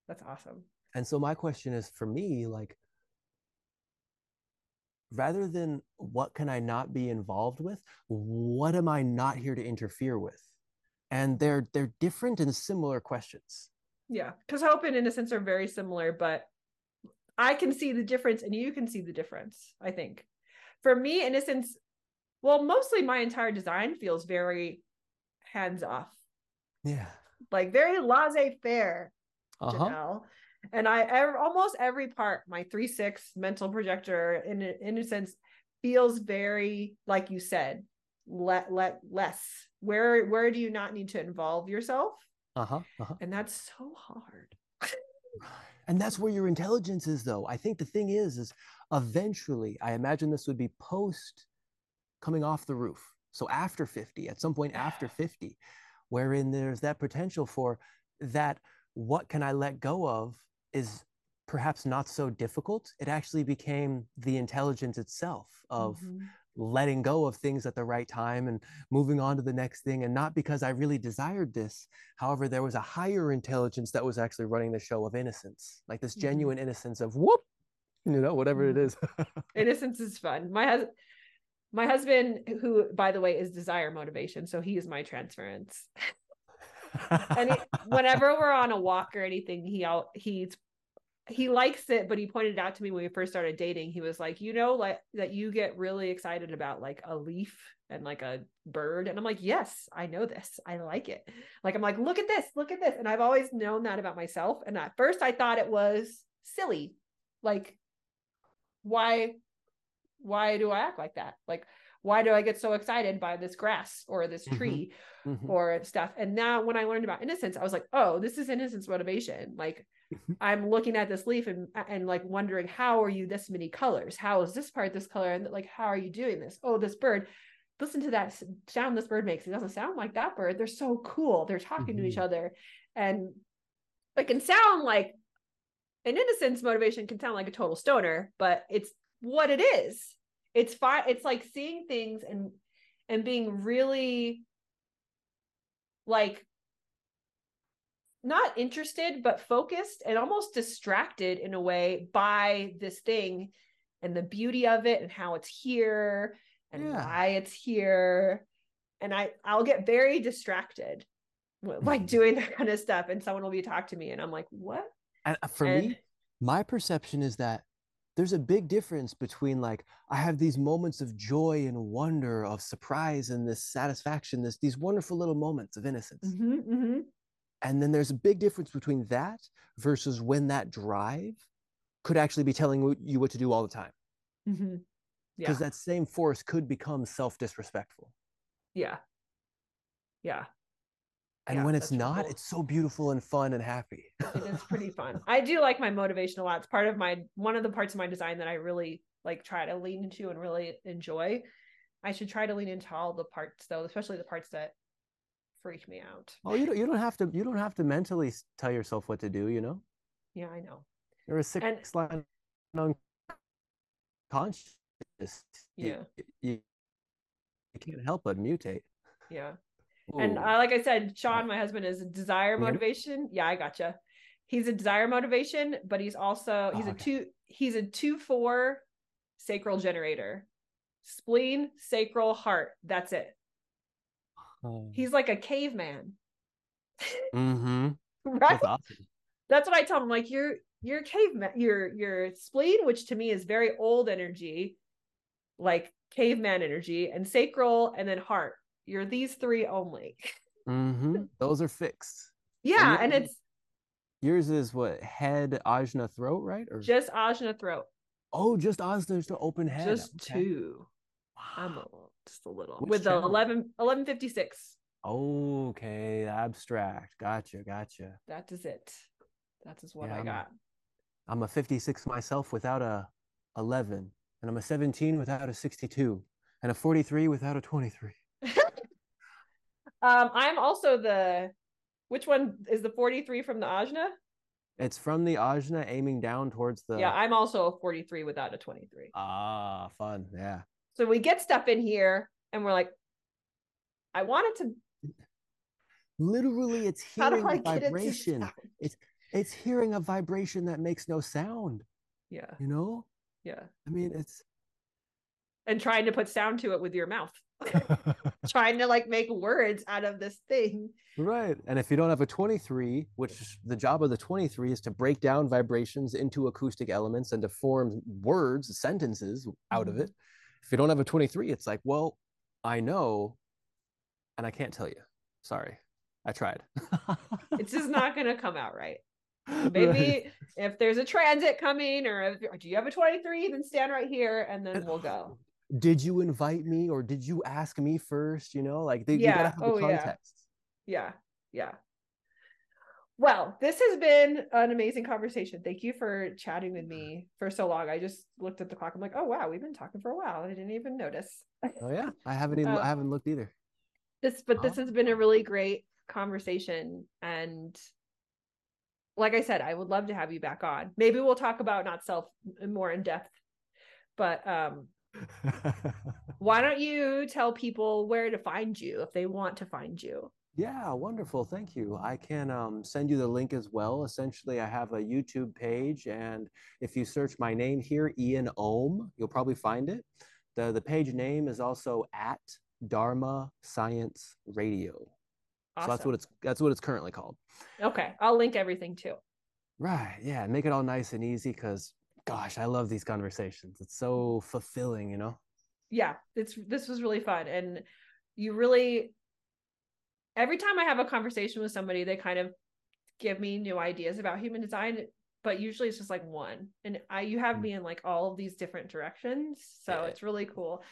that's awesome. And so my question is for me, like, rather than what can I not be involved with, what am I not here to interfere with? And they're they're different and similar questions. Yeah, because hope and innocence are very similar, but I can see the difference and you can see the difference, I think. For me, innocence, well, mostly my entire design feels very hands off. Yeah. Like very laissez faire, uh-huh. And I almost every part, my three six mental projector, in in a sense, feels very like you said, let let less. Where where do you not need to involve yourself? Uh-huh. uh-huh. And that's so hard. and that's where your intelligence is though i think the thing is is eventually i imagine this would be post coming off the roof so after 50 at some point after 50 wherein there's that potential for that what can i let go of is perhaps not so difficult. It actually became the intelligence itself of mm-hmm. letting go of things at the right time and moving on to the next thing and not because i really desired this. However there was a higher intelligence that was actually running the show of innocence like this mm-hmm. genuine innocence of whoop you know whatever it mm-hmm. is. Innocence is fun. My husband my husband who by the way is desire motivation so he is my transference and he, whenever we're on a walk or anything he out he's he likes it, but he pointed out to me when we first started dating, he was like, you know, like that you get really excited about like a leaf and like a bird. And I'm like, yes, I know this. I like it. Like, I'm like, look at this, look at this. And I've always known that about myself. And at first I thought it was silly. Like, why, why do I act like that? Like, why do I get so excited by this grass or this mm-hmm. tree mm-hmm. or stuff? And now when I learned about innocence, I was like, oh, this is innocence motivation. Like, I'm looking at this leaf and and like wondering how are you this many colors? How is this part this color? And like how are you doing this? Oh, this bird. Listen to that sound this bird makes. It doesn't sound like that bird. They're so cool. They're talking mm-hmm. to each mm-hmm. other, and it can sound like an innocence motivation can sound like a total stoner, but it's what it is. It's fine. It's like seeing things and and being really like not interested but focused and almost distracted in a way by this thing and the beauty of it and how it's here and yeah. why it's here and i i'll get very distracted like mm-hmm. doing that kind of stuff and someone will be talk to me and i'm like what and uh, for and, me my perception is that there's a big difference between like i have these moments of joy and wonder of surprise and this satisfaction this these wonderful little moments of innocence mm-hmm, mm-hmm. And then there's a big difference between that versus when that drive could actually be telling you what to do all the time. Mm-hmm. Because yeah. that same force could become self disrespectful. Yeah. Yeah. And yeah, when it's not, cool. it's so beautiful and fun and happy. it is pretty fun. I do like my motivation a lot. It's part of my one of the parts of my design that I really like try to lean into and really enjoy. I should try to lean into all the parts though, especially the parts that freak me out. Oh, you don't you don't have to you don't have to mentally tell yourself what to do, you know? Yeah, I know. You're a six and, line unconscious. Yeah. You, you, you, can't help but mutate. Yeah. Ooh. And uh, like I said, Sean, my husband, is a desire motivation. Yeah, I gotcha. He's a desire motivation, but he's also he's oh, okay. a two he's a two four sacral generator. Spleen, sacral, heart. That's it. Oh. He's like a caveman. Mm-hmm. right? That's awesome. That's what I tell him. Like your your caveman, your your spleen, which to me is very old energy, like caveman energy, and sacral, and then heart. You're these three only. Mm-hmm. Those are fixed. Yeah, and, and it's yours is what head, ajna, throat, right? Or just ajna throat. Oh, just ajna to open head. Just okay. two. Wow. I'm a, just a little Which with channel? the 11 1156. Okay, abstract. Gotcha, gotcha. That is it. That is what yeah, I got. I'm a 56 myself without a 11, and I'm a 17 without a 62, and a 43 without a 23. Um, I'm also the. Which one is the 43 from the Ajna? It's from the Ajna aiming down towards the. Yeah, I'm also a 43 without a 23. Ah, fun. Yeah. So we get stuff in here and we're like, I wanted to literally it's hearing a vibration it it's it's hearing a vibration that makes no sound yeah you know yeah i mean it's and trying to put sound to it with your mouth trying to like make words out of this thing right and if you don't have a 23 which the job of the 23 is to break down vibrations into acoustic elements and to form words sentences out mm-hmm. of it if you don't have a 23 it's like well i know and i can't tell you sorry I tried. it's just not going to come out right. Maybe right. if there's a transit coming, or if, do you have a 23? Then stand right here, and then we'll go. Did you invite me, or did you ask me first? You know, like they, yeah. you gotta have oh, the context. Yeah. yeah, yeah. Well, this has been an amazing conversation. Thank you for chatting with me for so long. I just looked at the clock. I'm like, oh wow, we've been talking for a while. I didn't even notice. oh yeah, I haven't even um, I haven't looked either. This, but this has been a really great conversation and like I said, I would love to have you back on. Maybe we'll talk about not self more in depth. But um why don't you tell people where to find you if they want to find you? Yeah, wonderful. Thank you. I can um, send you the link as well. Essentially, I have a YouTube page, and if you search my name here, Ean OM, you'll probably find it. The, the page name is also at Dharma Science Radio. Awesome. So that's what it's that's what it's currently called. Okay, I'll link everything too. Right. Yeah. Make it all nice and easy because, gosh, I love these conversations. It's so fulfilling, you know. Yeah, it's this was really fun, and you really. Every time I have a conversation with somebody, they kind of give me new ideas about human design, but usually it's just like one, and I you have mm. me in like all of these different directions, so yeah. it's really cool.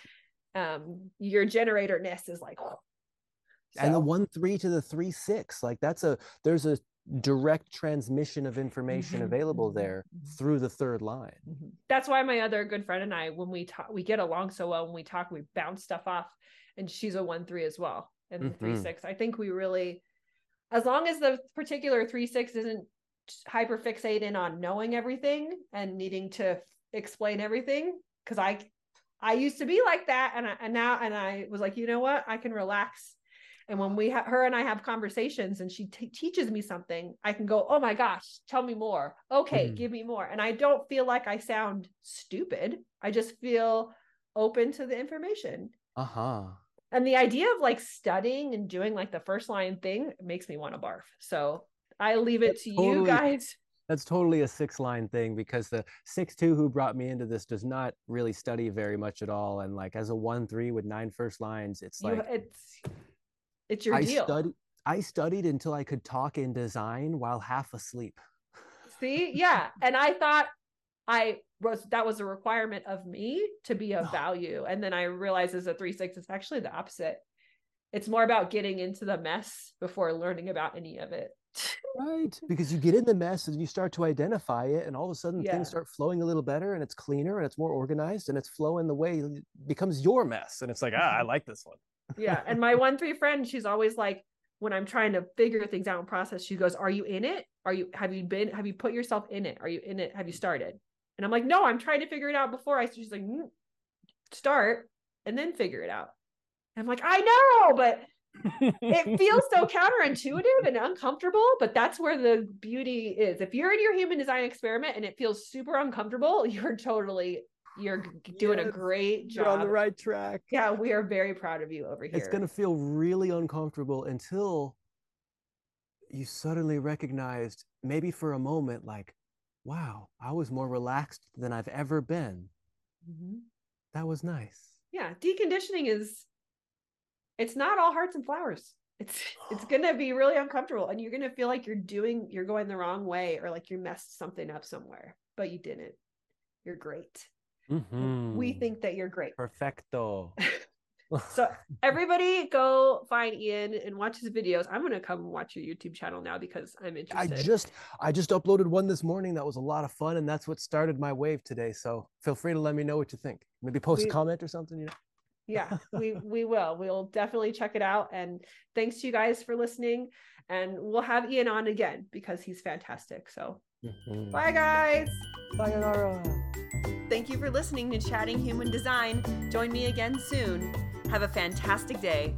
Um, your generatorness is like so. And the one three to the three six, like that's a there's a direct transmission of information mm-hmm. available mm-hmm, there mm-hmm. through the third line. Mm-hmm. That's why my other good friend and I, when we talk, we get along so well. When we talk, we bounce stuff off, and she's a one three as well, and the three mm-hmm. six. I think we really, as long as the particular three six isn't hyper fixated on knowing everything and needing to explain everything, because I, I used to be like that, and I, and now and I was like, you know what, I can relax and when we ha- her and I have conversations and she t- teaches me something, I can go, "Oh my gosh, tell me more." Okay, mm. give me more. And I don't feel like I sound stupid. I just feel open to the information. Uh-huh. And the idea of like studying and doing like the first line thing makes me want to barf. So I leave it that's to totally, you guys. That's totally a six line thing because the six two who brought me into this does not really study very much at all. And like as a one three with nine first lines, it's like you, it's it's your I deal. Studied, I studied until I could talk in design while half asleep. See, yeah, and I thought I was that was a requirement of me to be of value, and then I realized as a three six, it's actually the opposite. It's more about getting into the mess before learning about any of it. right, because you get in the mess and you start to identify it, and all of a sudden yeah. things start flowing a little better, and it's cleaner, and it's more organized, and it's flowing the way it becomes your mess, and it's like ah, I like this one yeah. And my one three friend, she's always like, when I'm trying to figure things out and process, she goes, Are you in it? Are you have you been have you put yourself in it? Are you in it? Have you started? And I'm like, No, I'm trying to figure it out before I she's like, mm, start and then figure it out. And I'm like, I know, but it feels so counterintuitive and uncomfortable, but that's where the beauty is. If you're in your human design experiment and it feels super uncomfortable, you're totally you're doing yes, a great job. You're on the right track. Yeah, we are very proud of you over here. It's going to feel really uncomfortable until you suddenly recognized, maybe for a moment, like, wow, I was more relaxed than I've ever been. Mm-hmm. That was nice. Yeah, deconditioning is it's not all hearts and flowers. It's it's gonna be really uncomfortable and you're gonna feel like you're doing you're going the wrong way or like you messed something up somewhere, but you didn't. You're great. Mm-hmm. We think that you're great. Perfecto. so everybody go find Ean and watch his videos. I'm gonna come watch your YouTube channel now because I'm interested. I just I just uploaded one this morning that was a lot of fun, and that's what started my wave today. So feel free to let me know what you think. Maybe post we, a comment or something. You know. yeah, we we will. We'll definitely check it out. And thanks to you guys for listening. And we'll have Ean on again because he's fantastic. So mm-hmm. bye guys. Sayonara. Thank you for listening to Chatting Human Design. Join me again soon. Have a fantastic day.